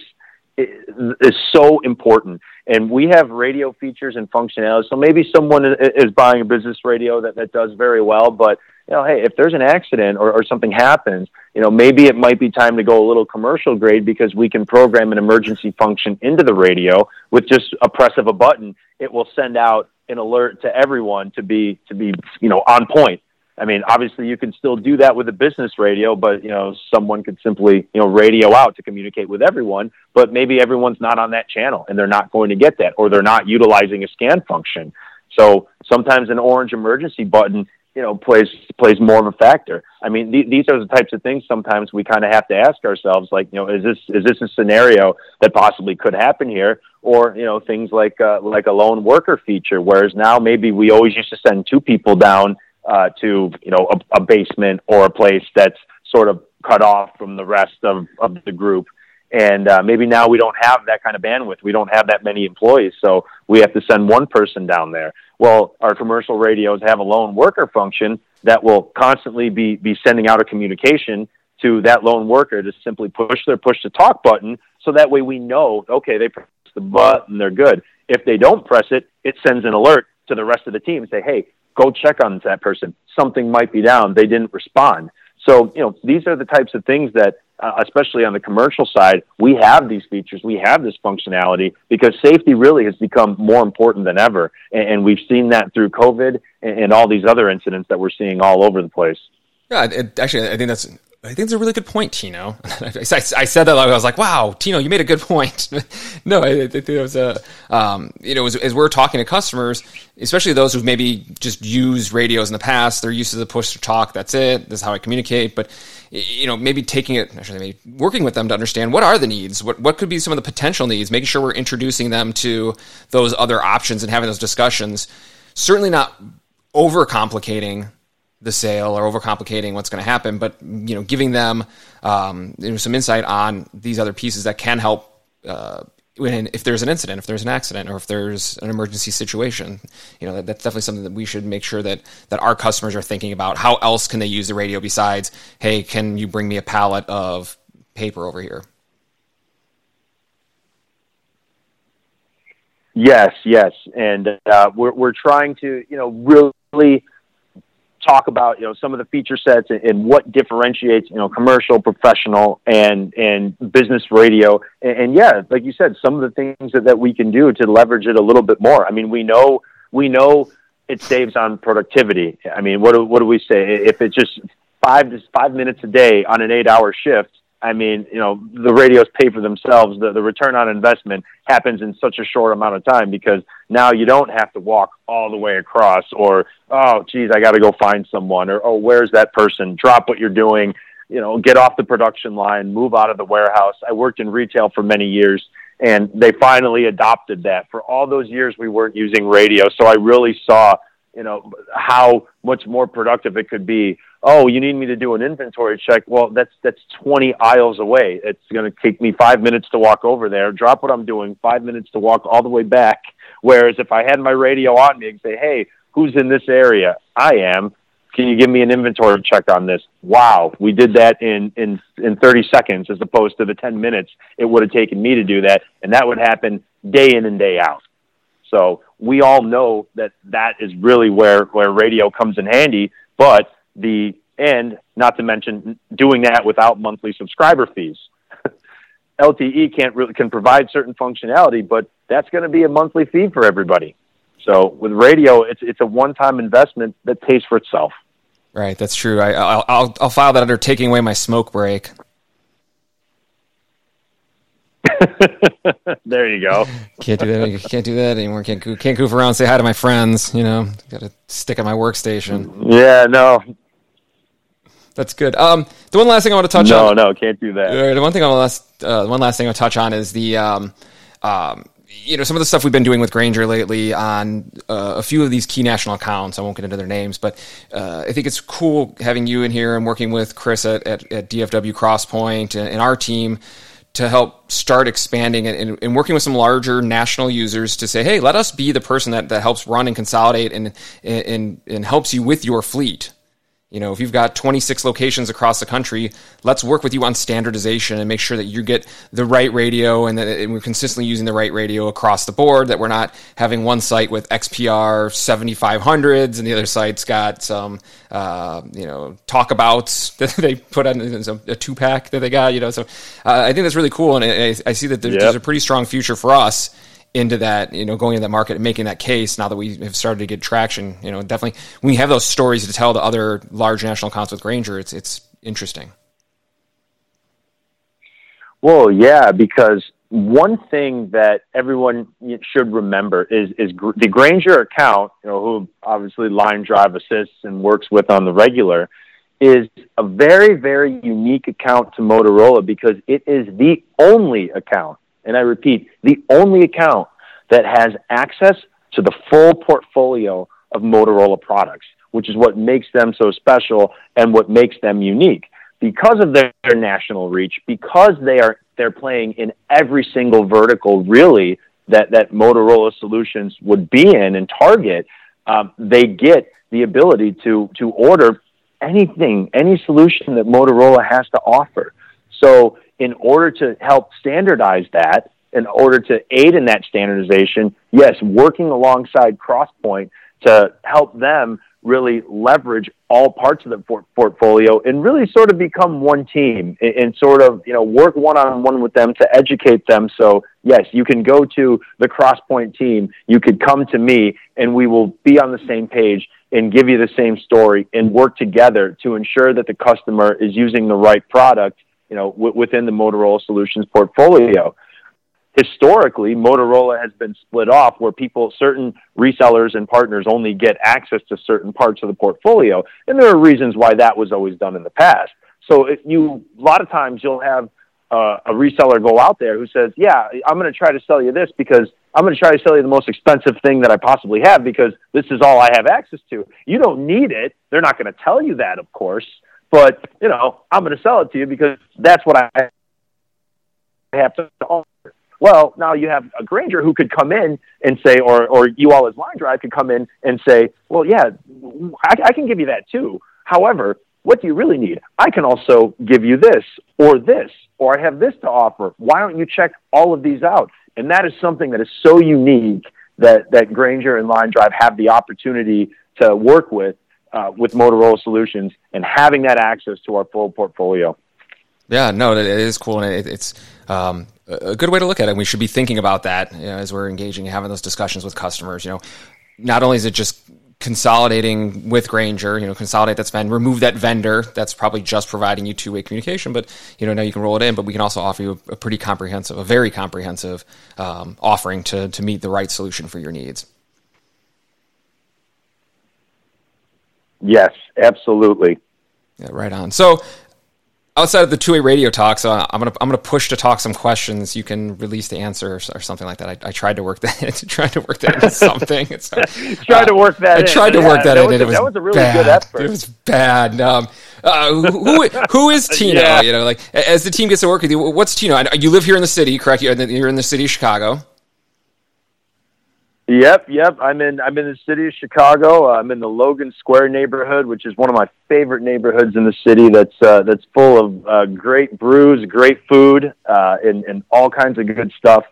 is so important. And we have radio features and functionality. So maybe someone is buying a business radio that, that does very well, but you know, hey, if there's an accident or, or something happens, you know, maybe it might be time to go a little commercial grade because we can program an emergency function into the radio with just a press of a button. It will send out an alert to everyone to be to be you know on point I mean, obviously you can still do that with a business radio, but you know, someone could simply, you know, radio out to communicate with everyone, but maybe everyone's not on that channel and they're not going to get that or they're not utilizing a scan function. So sometimes an orange emergency button, you know, plays plays more of a factor. I mean, th- these are the types of things sometimes we kind of have to ask ourselves, like, you know, is this is this a scenario that possibly could happen here, or you know, things like uh, like a lone worker feature, whereas now maybe we always used to send two people down uh, to you know a, a, basement or a place that's sort of cut off from the rest of, of the group. And uh, maybe now we don't have that kind of bandwidth. We don't have that many employees, so we have to send one person down there. Well, our commercial radios have a lone worker function that will constantly be be sending out a communication to that lone worker to simply push their push to talk button, so that way we know okay they press the button they're good. If they don't press it, it sends an alert to the rest of the team and say, hey, go check on that person. Something might be down. They didn't respond. So, you know, these are the types of things that, uh, especially on the commercial side, we have these features, we have this functionality because safety really has become more important than ever. And, and we've seen that through COVID and, and, all these other incidents that we're seeing all over the place. Yeah, it, actually, I think that's I think it's a really good point, Tino. [laughs] I, I, said that I was like, "Wow, Tino, you made a good point." [laughs] no, I, I think it was a, um, you know, as, as, we're talking to customers, especially those who've maybe just used radios in the past, they're used to the push to talk. That's it. This is how I communicate. But you know, maybe taking it, actually, maybe working with them to understand what are the needs, what what could be some of the potential needs, making sure we're introducing them to those other options and having those discussions. Certainly not overcomplicating the sale or overcomplicating what's going to happen, but you know, giving them um, some insight on these other pieces that can help uh, when if there's an incident, if there's an accident, or if there's an emergency situation. You know, that, that's definitely something that we should make sure that that our customers are thinking about. How else can they use the radio besides, hey, can you bring me a pallet of paper over here? Yes, yes, and uh, we're we're trying to you know really talk about you know some of the feature sets and, and what differentiates you know commercial, professional, and and business radio. And, and, yeah, like you said, some of the things that, that we can do to leverage it a little bit more. I mean, we know we know it saves on productivity. I mean, what do, what do we say? If it's just five to five minutes a day on an eight hour shift, I mean, you know, the radios pay for themselves. The, the return on investment happens in such a short amount of time because now you don't have to walk all the way across or, oh, geez, I got to go find someone or, oh, where's that person? Drop what you're doing, you know, get off the production line, move out of the warehouse. I worked in retail for many years and they finally adopted that. For all those years, we weren't using radio. So I really saw, you know, how much more productive it could be oh, you need me to do an inventory check. Well, that's that's 20 aisles away. It's going to take me five minutes to walk over there, drop what I'm doing, five minutes to walk all the way back. Whereas if I had my radio on me and say, hey, who's in this area? I am. Can you give me an inventory check on this? Wow, we did that in in in 30 seconds as opposed to the 10 minutes it would have taken me to do that, and that would happen day in and day out. So we all know that that is really where where radio comes in handy, but the and not to mention doing that without monthly subscriber fees. [laughs] LTE can't really can provide certain functionality, but that's going to be a monthly fee for everybody. So with radio, it's it's a one time investment that pays for itself. Right, that's true. I, will I'll I'll file that under taking away my smoke break. [laughs] there you go. [laughs] can't do that. Can't do that anymore. Can't can't goof around. Say hi to my friends. You know, got to stick at my workstation. Yeah, no, that's good. Um, the one last thing I want to touch no, on. No, no, can't do that. Uh, the one thing I want to uh, one last thing I'll touch on is the um, um, you know some of the stuff we've been doing with Grainger lately on uh, a few of these key national accounts. I won't get into their names, but uh, I think it's cool having you in here and working with Chris at, at, at DFW Crosspoint and, and, our team to help start expanding and, and, working with some larger national users to say, hey, let us be the person that, that helps run and consolidate and, and, and helps you with your fleet. You know, if you've got 26 locations across the country, let's work with you on standardization and make sure that you get the right radio and that and we're consistently using the right radio across the board, that we're not having one site with XPR 7500s and the other site's got some, uh, you know, talkabouts [laughs] that they put on a two pack that they got, you know. So uh, I think that's really cool. And I, I see that there's, yep. there's a pretty strong future for us into that, you know, going into that market and making that case now that we have started to get traction, you know, definitely when you have those stories to tell to other large national accounts with Grainger, it's, it's interesting. Well, yeah, because one thing that everyone should remember is, is the Grainger account, you know, who obviously line drive assists and works with on the regular, is a very, very unique account to Motorola because it is the only account and I repeat, the only account that has access to the full portfolio of Motorola products, which is what makes them so special and what makes them unique. Because of their, national reach, because they are they're playing in every single vertical really that, that Motorola solutions would be in and target, um, they get the ability to to order anything, any solution that Motorola has to offer. So in order to help standardize that, in order to aid in that standardization, yes, working alongside Crosspoint to help them really leverage all parts of the port- portfolio and really sort of become one team and, and sort of you know work one on one with them to educate them. So yes you can go to the crosspoint team you could come to me and we will be on the same page and give you the same story and work together to ensure that the customer is using the right product you know, w- within the Motorola Solutions portfolio. Historically, Motorola has been split off where people, certain resellers and partners only get access to certain parts of the portfolio. And there are reasons why that was always done in the past. So if you, a lot of times you'll have uh, a reseller go out there who says, yeah, I'm going to try to sell you this because I'm going to try to sell you the most expensive thing that I possibly have because this is all I have access to. You don't need it. They're not going to tell you that, of course. But you know, I'm going to sell it to you because that's what I have to offer. Well, now you have a Grainger who could come in and say, or or you all as line drive could come in and say, well, yeah, I, I can give you that too. However, what do you really need? I can also give you this or this, or I have this to offer. Why don't you check all of these out? And that is something that is so unique that, that Grainger and Line Drive have the opportunity to work with uh, with Motorola Solutions and having that access to our full portfolio. Yeah, no, it is cool, and it, it's um, a good way to look at it. We should be thinking about that you know, as we're engaging and having those discussions with customers. You know, not only is it just consolidating with Grainger, you know, consolidate that spend, remove that vendor that's probably just providing you two way communication, but you know now you can roll it in. But we can also offer you a, a pretty comprehensive, a very comprehensive um, offering to to meet the right solution for your needs. Yes, absolutely. Yeah, right on. So outside of the two way radio talks, uh, I'm gonna I'm gonna push to talk some questions. You can release the answer or, or something like that. I, I, tried to work that [laughs] tried to work that into [laughs] something. So, tried uh, to work that. I in. tried to yeah, work that, that in. Was, it was that was a really bad. good effort. It was bad. Um, uh, who who is [laughs] Tino? yeah. You know, like as the team gets to work with you, what's Tino? You live here in the city, correct? You're in the city of Chicago. Yep, yep. I'm in. I'm in the city of Chicago. I'm in the Logan Square neighborhood, which is one of my favorite neighborhoods in the city. That's uh, that's full of uh, great brews, great food, uh, and and all kinds of good stuff.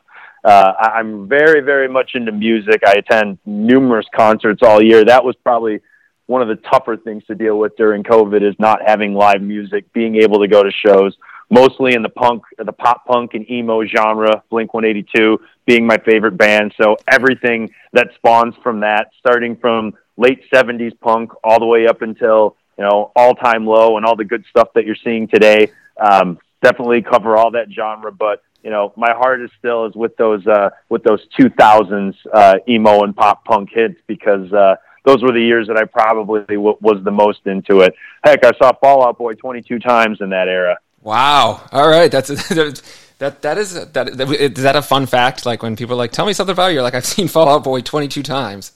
Uh, I'm very, very much into music. I attend numerous concerts all year. That was probably one of the tougher things to deal with during COVID is not having live music, being able to go to shows mostly in the punk, the pop punk and emo genre. Blink 182 being my favorite band. So everything that spawns from that, starting from late 70s punk all the way up until you know all time low and all the good stuff that you're seeing today. Um, definitely cover all that genre, but you know my heart is still is with those uh, with those 2000s uh, emo and pop punk hits because. Uh, those were the years that I probably w- was the most into it. Heck, I saw Fall Out Boy 22 times in that era. Wow. All right. That's [laughs] that. That is that. Is that a fun fact? Like when people are like, "Tell me something about you," you're like, "I've seen [laughs] Fall Out Boy 22 times."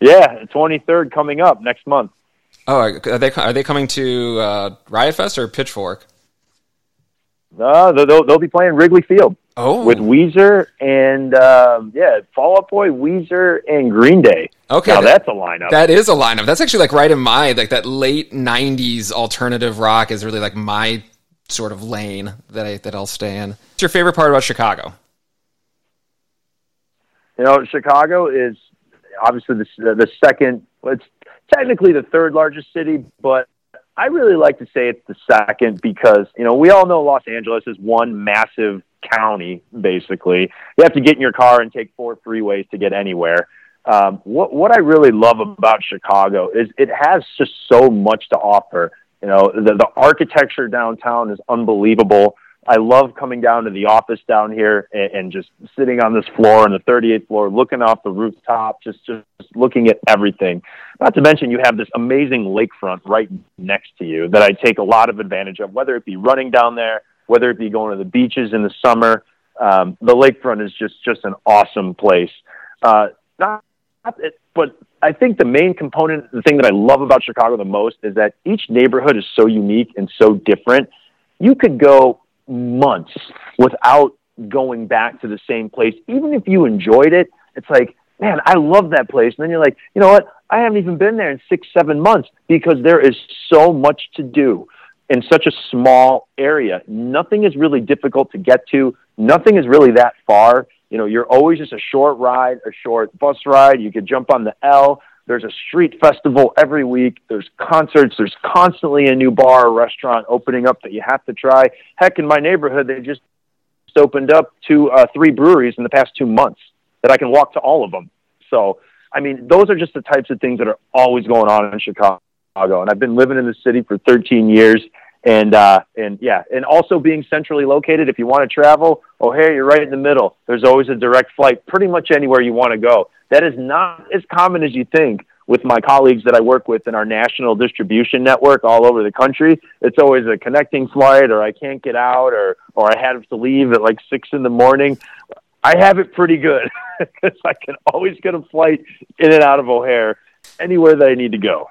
Yeah, 23rd coming up next month. Oh, are they are they coming to uh, Riot Fest or Pitchfork? Uh, they'll, they'll be playing Wrigley Field. Oh, with Weezer and um, yeah, Fall Out Boy, Weezer, and Green Day. Okay, now that's a lineup. That is a lineup. That's actually like right in my like that late '90s alternative rock is really like my sort of lane that I that I'll stay in. What's your favorite part about Chicago? You know, Chicago is obviously the the second. It's technically the third largest city, but I really like to say it's the second because you know we all know Los Angeles is one massive county. Basically, you have to get in your car and take four freeways to get anywhere. Um, what what I really love about Chicago is it has just so much to offer. You know, the the architecture downtown is unbelievable. I love coming down to the office down here and, and just sitting on this floor on the 38th floor, looking off the rooftop, just just looking at everything. Not to mention, you have this amazing lakefront right next to you that I take a lot of advantage of, whether it be running down there, whether it be going to the beaches in the summer. Um, the lakefront is just just an awesome place. Uh, not, not it, but I think the main component, the thing that I love about Chicago the most, is that each neighborhood is so unique and so different. You could go months without going back to the same place. Even if you enjoyed it, it's like, man, I love that place. And then you're like, you know what? I haven't even been there in six, seven months because there is so much to do in such a small area. Nothing is really difficult to get to. Nothing is really that far. You know, you're always just a short ride, a short bus ride. You could jump on the L. There's a street festival every week. There's concerts. There's constantly a new bar or restaurant opening up that you have to try. Heck, in my neighborhood, they just opened up two, uh, three breweries in the past two months that I can walk to all of them. So, I mean, those are just the types of things that are always going on in Chicago. And I've been living in the city for 13 years. And, uh, and yeah, and also being centrally located. If you want to travel, O'Hare, you're right in the middle. There's always a direct flight pretty much anywhere you want to go. That is not as common as you think with my colleagues that I work with in our national distribution network all over the country. It's always a connecting flight, or I can't get out, or or I have to leave at like six in the morning. I have it pretty good [laughs] because I can always get a flight in and out of O'Hare anywhere that I need to go.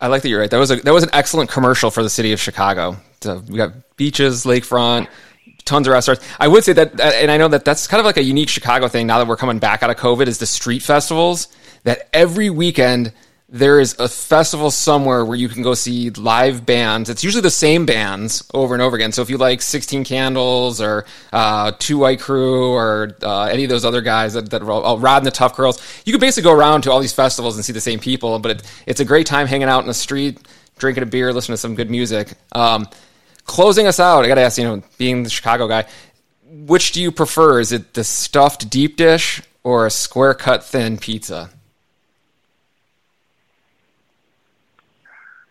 I like that you're right. That was a that was an excellent commercial for the city of Chicago. So we got beaches, lakefront, tons of restaurants. I would say that, and I know that that's kind of like a unique Chicago thing. Now that we're coming back out of COVID, is the street festivals that every weekend there is a festival somewhere where you can go see live bands. It's usually the same bands over and over again. So if you like 16 Candles or uh, Too White Crew or uh, any of those other guys that, that uh, Rod and the Tough Girls, you can basically go around to all these festivals and see the same people. But it, it's a great time hanging out in the street, drinking a beer, listening to some good music. Um, closing us out, I got to ask, you know, being the Chicago guy, which do you prefer? Is it the stuffed deep dish or a square cut thin pizza?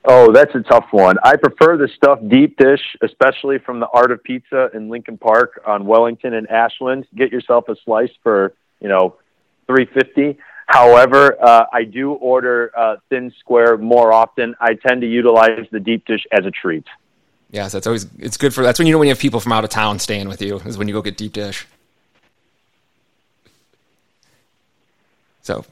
Oh, that's a tough one. I prefer the stuffed deep dish, especially from the Art of Pizza in Lincoln Park on Wellington and Ashland. Get yourself a slice for you know three fifty. However, uh, I do order uh, thin square more often. I tend to utilize the deep dish as a treat. Yes, that's always it's good for that's when you know when you have people from out of town staying with you is when you go get deep dish. So,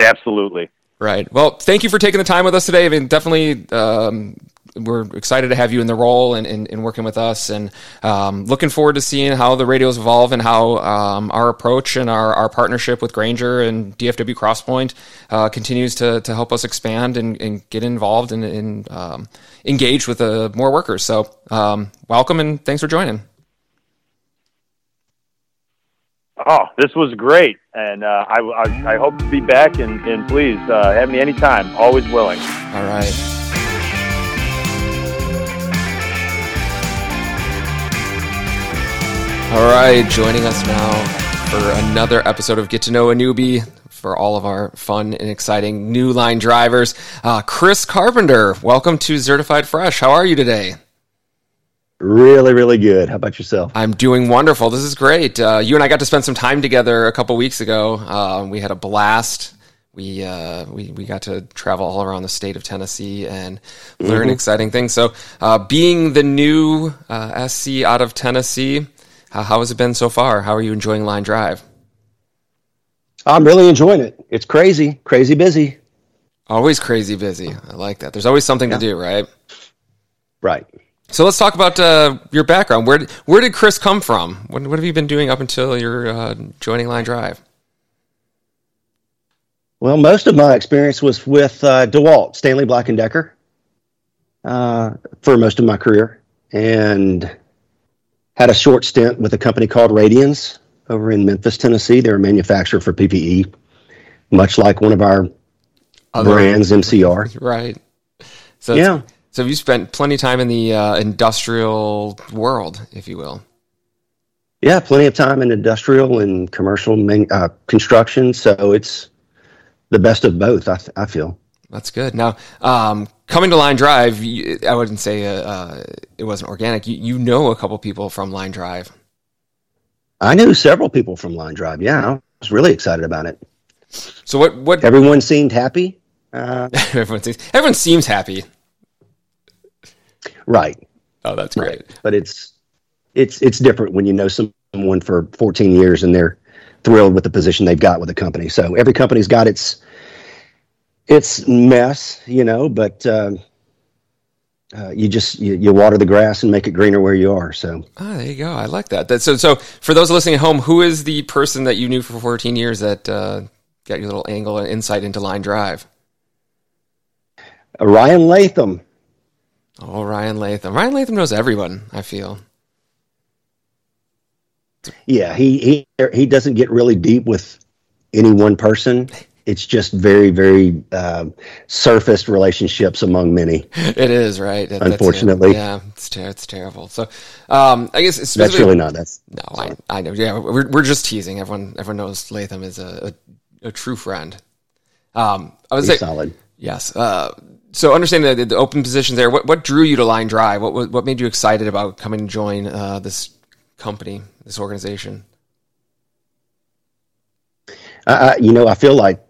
absolutely. Right. Well, thank you for taking the time with us today. I mean, definitely, um, we're excited to have you in the role and, and, and working with us, and um, looking forward to seeing how the radios evolve and how um, our approach and our, our partnership with Grainger and DFW Crosspoint uh, continues to, to help us expand and, and get involved and, and um, engage with uh, more workers. So, um, welcome and thanks for joining. Oh, this was great, and uh, I, I, I, hope to be back. And, and please uh, have me anytime. Always willing. All right. All right, joining us now for another episode of Get to Know a Newbie for all of our fun and exciting new line drivers. Uh, Chris Carpenter, welcome to Certified Fresh. How are you today? Really, really good. How about yourself? I'm doing wonderful. This is great. Uh, you and I got to spend some time together a couple weeks ago. Uh, we had a blast. We, uh, we we got to travel all around the state of Tennessee and learn mm-hmm. exciting things. So, uh, being the new uh, SC out of Tennessee, how has it been so far? How are you enjoying Line Drive? I'm really enjoying it. It's crazy, crazy busy. Always crazy busy. I like that. There's always something yeah. to do, right? Right. So let's talk about uh, your background. Where where did Chris come from? What, what have you been doing up until you're uh, joining Line Drive? Well, most of my experience was with uh, DeWalt, Stanley Black and Decker, uh, for most of my career, and had a short stint with a company called Radians over in Memphis, Tennessee. They're a manufacturer for PPE, much like one of our Other, brands, MCR. Right. So yeah so you spent plenty of time in the uh, industrial world, if you will. Yeah, plenty of time in industrial and commercial uh, construction. So it's the best of both. I, th- I feel. That's good. Now, um, coming to Line Drive, you, I wouldn't say uh, uh, it wasn't organic. You, you, know a couple people from Line Drive. I knew several people from Line Drive. Yeah, I was really excited about it. So what? What? Everyone seemed happy. Uh, [laughs] everyone seems everyone seems happy. Right. Oh, that's great. Right. But it's it's it's different when you know someone for 14 years and they're thrilled with the position they've got with the company. So every company's got its its mess, you know, but uh, uh, you just you, you, water the grass and make it greener where you are. So ah, there you go. I like that. that so so for those listening at home, who is the person that you knew for 14 years that uh, got your little angle and insight into Line Drive? Ryan Latham. Oh, Ryan Latham. Ryan Latham knows everyone. I feel. Yeah, he he he doesn't get really deep with any one person. It's just very very uh, surfaced relationships among many. [laughs] It is right. Unfortunately, yeah, it's ter- it's terrible. So, um, I guess that's really not that's no. I, I know. Yeah, we're we're just teasing. Everyone everyone knows Latham is a a, a true friend. Um, I was say, solid. Yes. Uh, so understanding the, the, open positions there, what, what drew you to Line Drive? What, what made you excited about coming to join uh, this company, this organization? Uh, you know, I feel like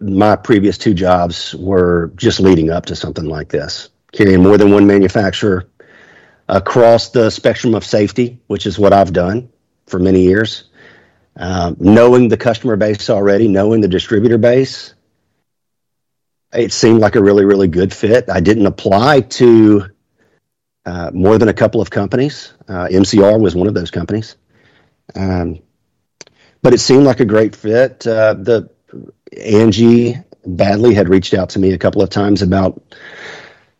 my previous two jobs were just leading up to something like this, carrying more than one manufacturer across the spectrum of safety, which is what I've done for many years. Um, knowing the customer base already, knowing the distributor base, it seemed like a really, really good fit. I didn't apply to uh, more than a couple of companies. Uh, MCR was one of those companies. Um, but it seemed like a great fit. Uh, the Angie badly had reached out to me a couple of times about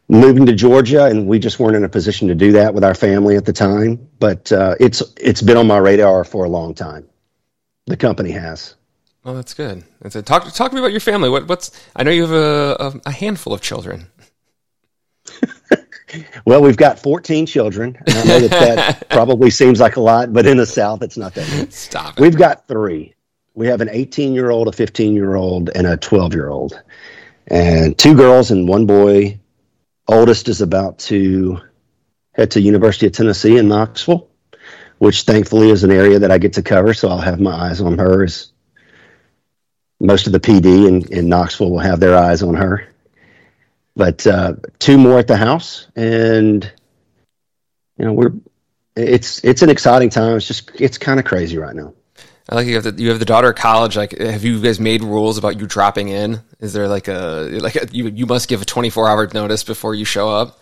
moving to Georgia, and we just weren't in a position to do that with our family at the time. But uh, it's it's been on my radar for a long time. The company has. Well, that's good. That's it. Talk talk to me about your family. What what's I know you have a, a, handful of children. [laughs] well, we've got 14 children. And I know that that [laughs] probably seems like a lot, but in the South, it's not that many. Stop it. We've got three. We have an 18 year old, a 15 year old, and a 12 year old, and two girls and one boy. Oldest is about to head to University of Tennessee in Knoxville, which thankfully is an area that I get to cover. So I'll have my eyes on her as most of the PD in, in Knoxville will have their eyes on her. But uh, two more at the house, and you know we're it's it's an exciting time. It's just it's kind of crazy right now. I like you have the you have the daughter at college. Like, have you guys made rules about you dropping in? Is there like a like a, you you must give a twenty four hour notice before you show up?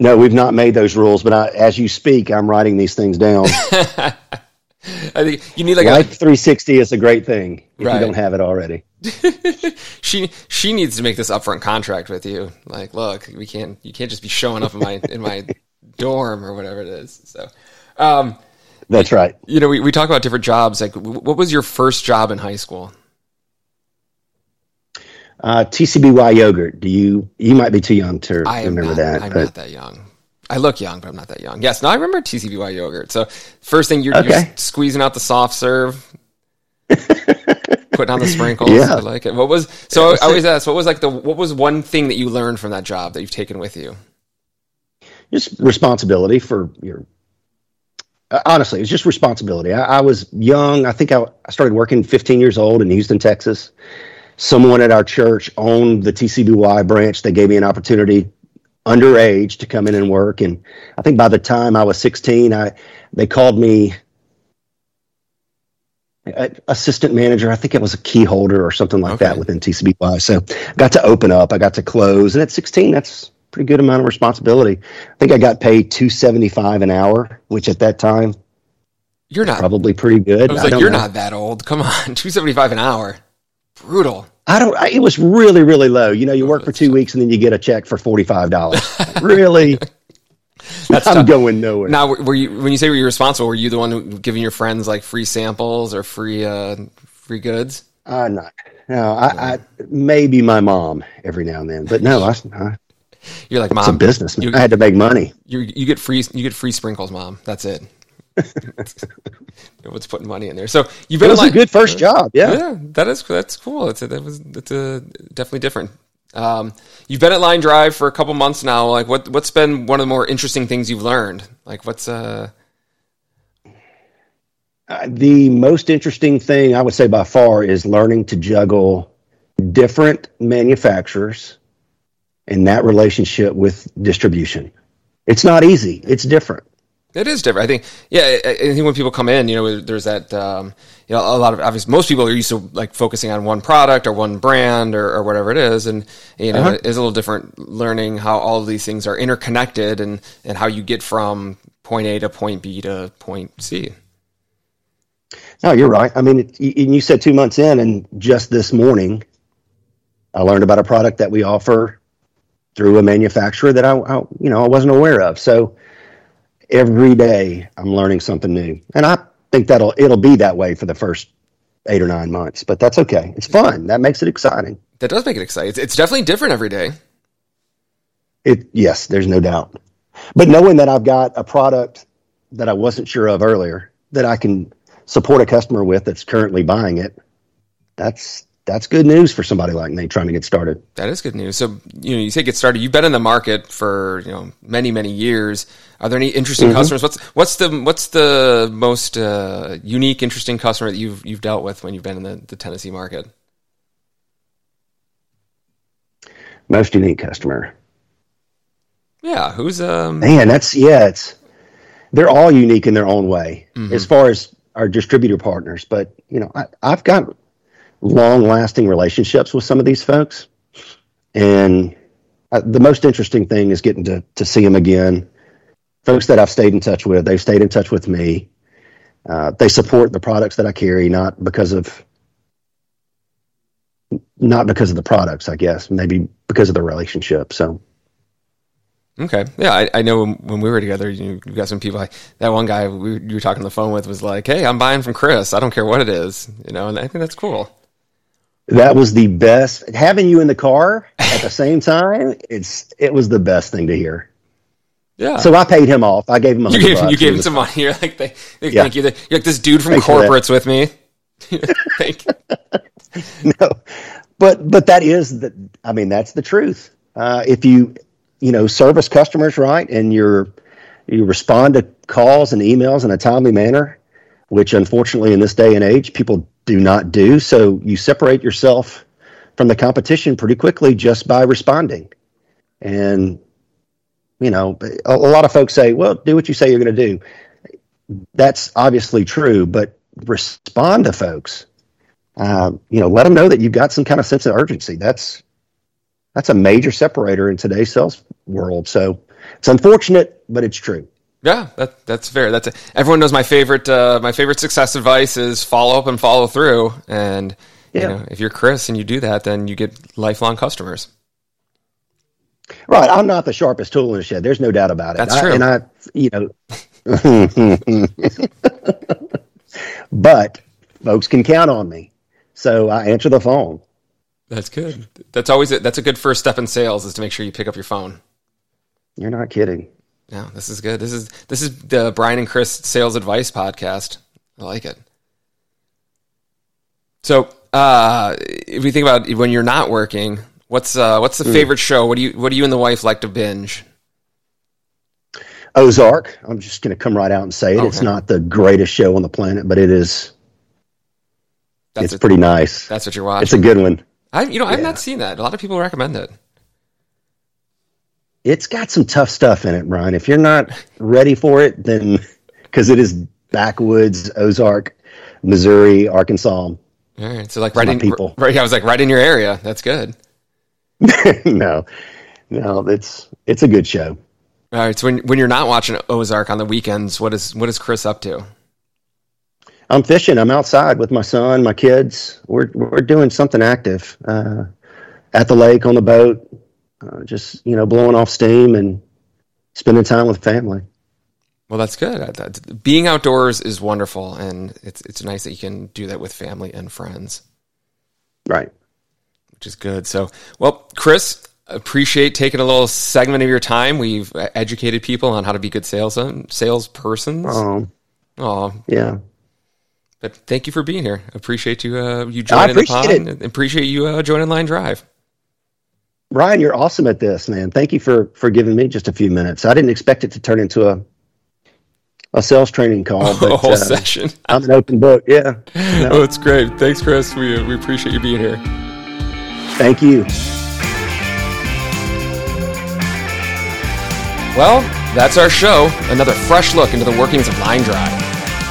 No, we've not made those rules. But I, as you speak, I'm writing these things down. [laughs] [laughs] I think you need like Life 360 is a great thing if Right. you don't have it already. [laughs] she she needs to make this upfront contract with you. Like, look, we can't you can't just be showing up in my in my [laughs] dorm or whatever it is. So, um, That's right. you know, we we talk about different jobs. Like, what was your first job in high school? Uh, TCBY yogurt. Do you? You might be too young to I remember not, that. I'm but not that young. I look young, but I'm not that young. Yes, no, I remember TCBY yogurt. So first thing you're, you're squeezing out the soft serve, [laughs] putting on the sprinkles. Yeah. I like it. What was so? I always ask, what was like the what was one thing that you learned from that job that you've taken with you? just responsibility for your. uh, Honestly, was just responsibility. I, I was young. I think I, I started working 15 years old in Houston, Texas. Someone at our church owned the TCBY branch. They gave me an opportunity underage to come in and work. And I think by the time I was 16, I they called me assistant manager. I think it was a key holder or something like that within TCBY. So I got to open up. I got to close. And at 16, that's pretty good amount of responsibility. I think I got paid 275 an hour, which at that time You're not. probably pretty good. I was I like, you're know. not that old. Come on, [laughs] two seventy five an hour. Brutal. I don't. I, it was really, really low. You know, you work for two weeks and then you get a check for forty five dollars. [laughs] really, [laughs] That's I'm tough. going nowhere. Now, were you when you say were you responsible? Were you the one giving your friends like free samples or free uh, free goods? Uh, not. No, I, I maybe my mom every now and then, but no, I, I, You're like, mom. it's a business. You- I had to make money. you you get free you get free sprinkles, mom. That's it. [laughs] What's putting money in there? So you've been. It was a good first job. Yeah. Yeah, that is that's cool. It's a, that was it's a definitely different. Um, you've been at Line Drive for a couple months now. Like, what what's been one of the more interesting things you've learned? Like, what's uh, Uh, the most interesting thing I would say by far is learning to juggle different manufacturers and that relationship with distribution. It's not easy. It's different. It is different. I think, yeah, I, I think when people come in, you know, there's that, um, you know, a lot of obviously most people are used to like focusing on one product or one brand or, or whatever it is, and you know, Uh-huh. it is a little different learning how all of these things are interconnected and and how you get from point A to point B to point C. No, you're right. I mean, it, and you said two months in, and just this morning, I learned about a product that we offer through a manufacturer that I, I you know, I wasn't aware of. So every day I'm learning something new, and I think that'll it'll be that way for the first eight or nine months. But that's okay. It's fun. That makes it exciting. That does make it exciting. It's, it's definitely different every day. It yes, there's no doubt. But knowing that I've got a product that I wasn't sure of earlier that I can support a customer with that's currently buying it, that's that's good news for somebody like me trying to get started. That is good news. So, you know, you say get started. You've been in the market for you know many many years. Are there any interesting Mm-hmm. customers? What's what's the what's the most uh, unique, interesting customer that you've you've dealt with when you've been in the, the Tennessee market? Most unique customer. Yeah, who's um Man, that's yeah, it's they're all unique in their own way as far as our distributor partners. But you know, I, I've got long lasting relationships with some of these folks, and uh, the most interesting thing is getting to to see them again. Folks that I've stayed in touch with, they've stayed in touch with me. Uh, they support the products that I carry, not because of not because of the products, I guess, maybe because of the relationship. So. Okay. Yeah, I, I know when we were together, you, you got some people like that one guy we, you were talking on the phone with was like, Hey, I'm buying from Chris. I don't care what it is, you know, and I think that's cool. That was the best having you in the car at the same time. It's, it was the best thing to hear. Yeah. So I paid him off. I gave him. You gave, you gave him some money. [laughs] You're like, they, they yeah. thank you. You're like this dude from Thanks corporates with me. [laughs] thank [laughs] no, but but that is the. I mean, that's the truth. Uh, if you you know service customers right and you're you respond to calls and emails in a timely manner, which unfortunately in this day and age people do not do. So you separate yourself from the competition pretty quickly just by responding. And you know, a, a lot of folks say, "Well, do what you say you're going to do." That's obviously true, but respond to folks. Uh, you know, let them know that you've got some kind of sense of urgency. That's that's a major separator in today's sales world. So it's unfortunate, but it's true. Yeah, that, that's fair. That's a, everyone knows my favorite. Uh, my favorite success advice is follow up and follow through. And yeah. you know, if you're Chris and you do that, then you get lifelong customers. Right. I'm not the sharpest tool in the shed. There's no doubt about it. That's true. I, and I, you know, [laughs] but folks can count on me. So I answer the phone. That's good. That's always a, that's a good first step in sales is to make sure you pick up your phone. You're not kidding. No, this is good. This is this is the Brian and Chris sales advice podcast. I like it. So, uh, if we think about when you're not working, what's uh, what's the mm. favorite show? What do you what do you and the wife like to binge? Ozark. I'm just going to come right out and say it. Okay. It's not the greatest show on the planet, but it is. That's it's a, pretty nice. That's what you're watching. It's a good one. I you know I've not seen that. A lot of people recommend it. It's got some tough stuff in it, Brian. If you're not ready for it, then because it is backwoods, Ozark, Missouri, Arkansas. All right, so like right in people. Right, I was like right in your area. That's good. [laughs] no, no, it's it's a good show. All right, so when when you're not watching Ozark on the weekends, what is what is Chris up to? I'm fishing. I'm outside with my son, my kids. We're we're doing something active uh, at the lake on the boat, uh, just you know blowing off steam and spending time with family. Well, that's good. Being outdoors is wonderful, and it's it's nice that you can do that with family and friends. Right. Which is good. So, well, Chris, appreciate taking a little segment of your time. We've educated people on how to be good sales um, salespersons. Oh, oh, yeah. But thank you for being here. Appreciate you uh, you joining the pod. It. Appreciate you uh, joining LineDrive. Ryan, you're awesome at this, man. Thank you for for giving me just a few minutes. I didn't expect it to turn into a a sales training call. [laughs] But, a whole uh, session. I'm an open book. Yeah. [laughs] No. Oh, it's great. Thanks, Chris. We we appreciate you being here. Thank you. Well, that's our show. Another fresh look into the workings of LineDrive.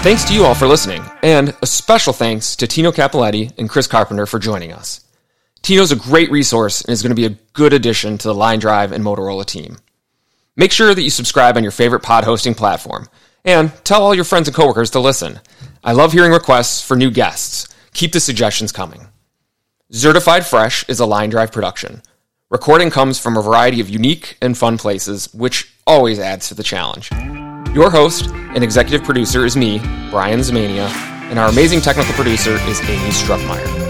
Thanks to you all for listening, and a special thanks to Tino Cappelletti and Chris Carpenter for joining us. Tino's a great resource and is going to be a good addition to the LineDrive and Motorola team. Make sure that you subscribe on your favorite pod hosting platform, and tell all your friends and coworkers to listen. I love hearing requests for new guests. Keep the suggestions coming. Certified Fresh is a LineDrive production. Recording comes from a variety of unique and fun places, which always adds to the challenge. Your host and executive producer is me, Brian Zamania, and our amazing technical producer is Amy Struckmeyer.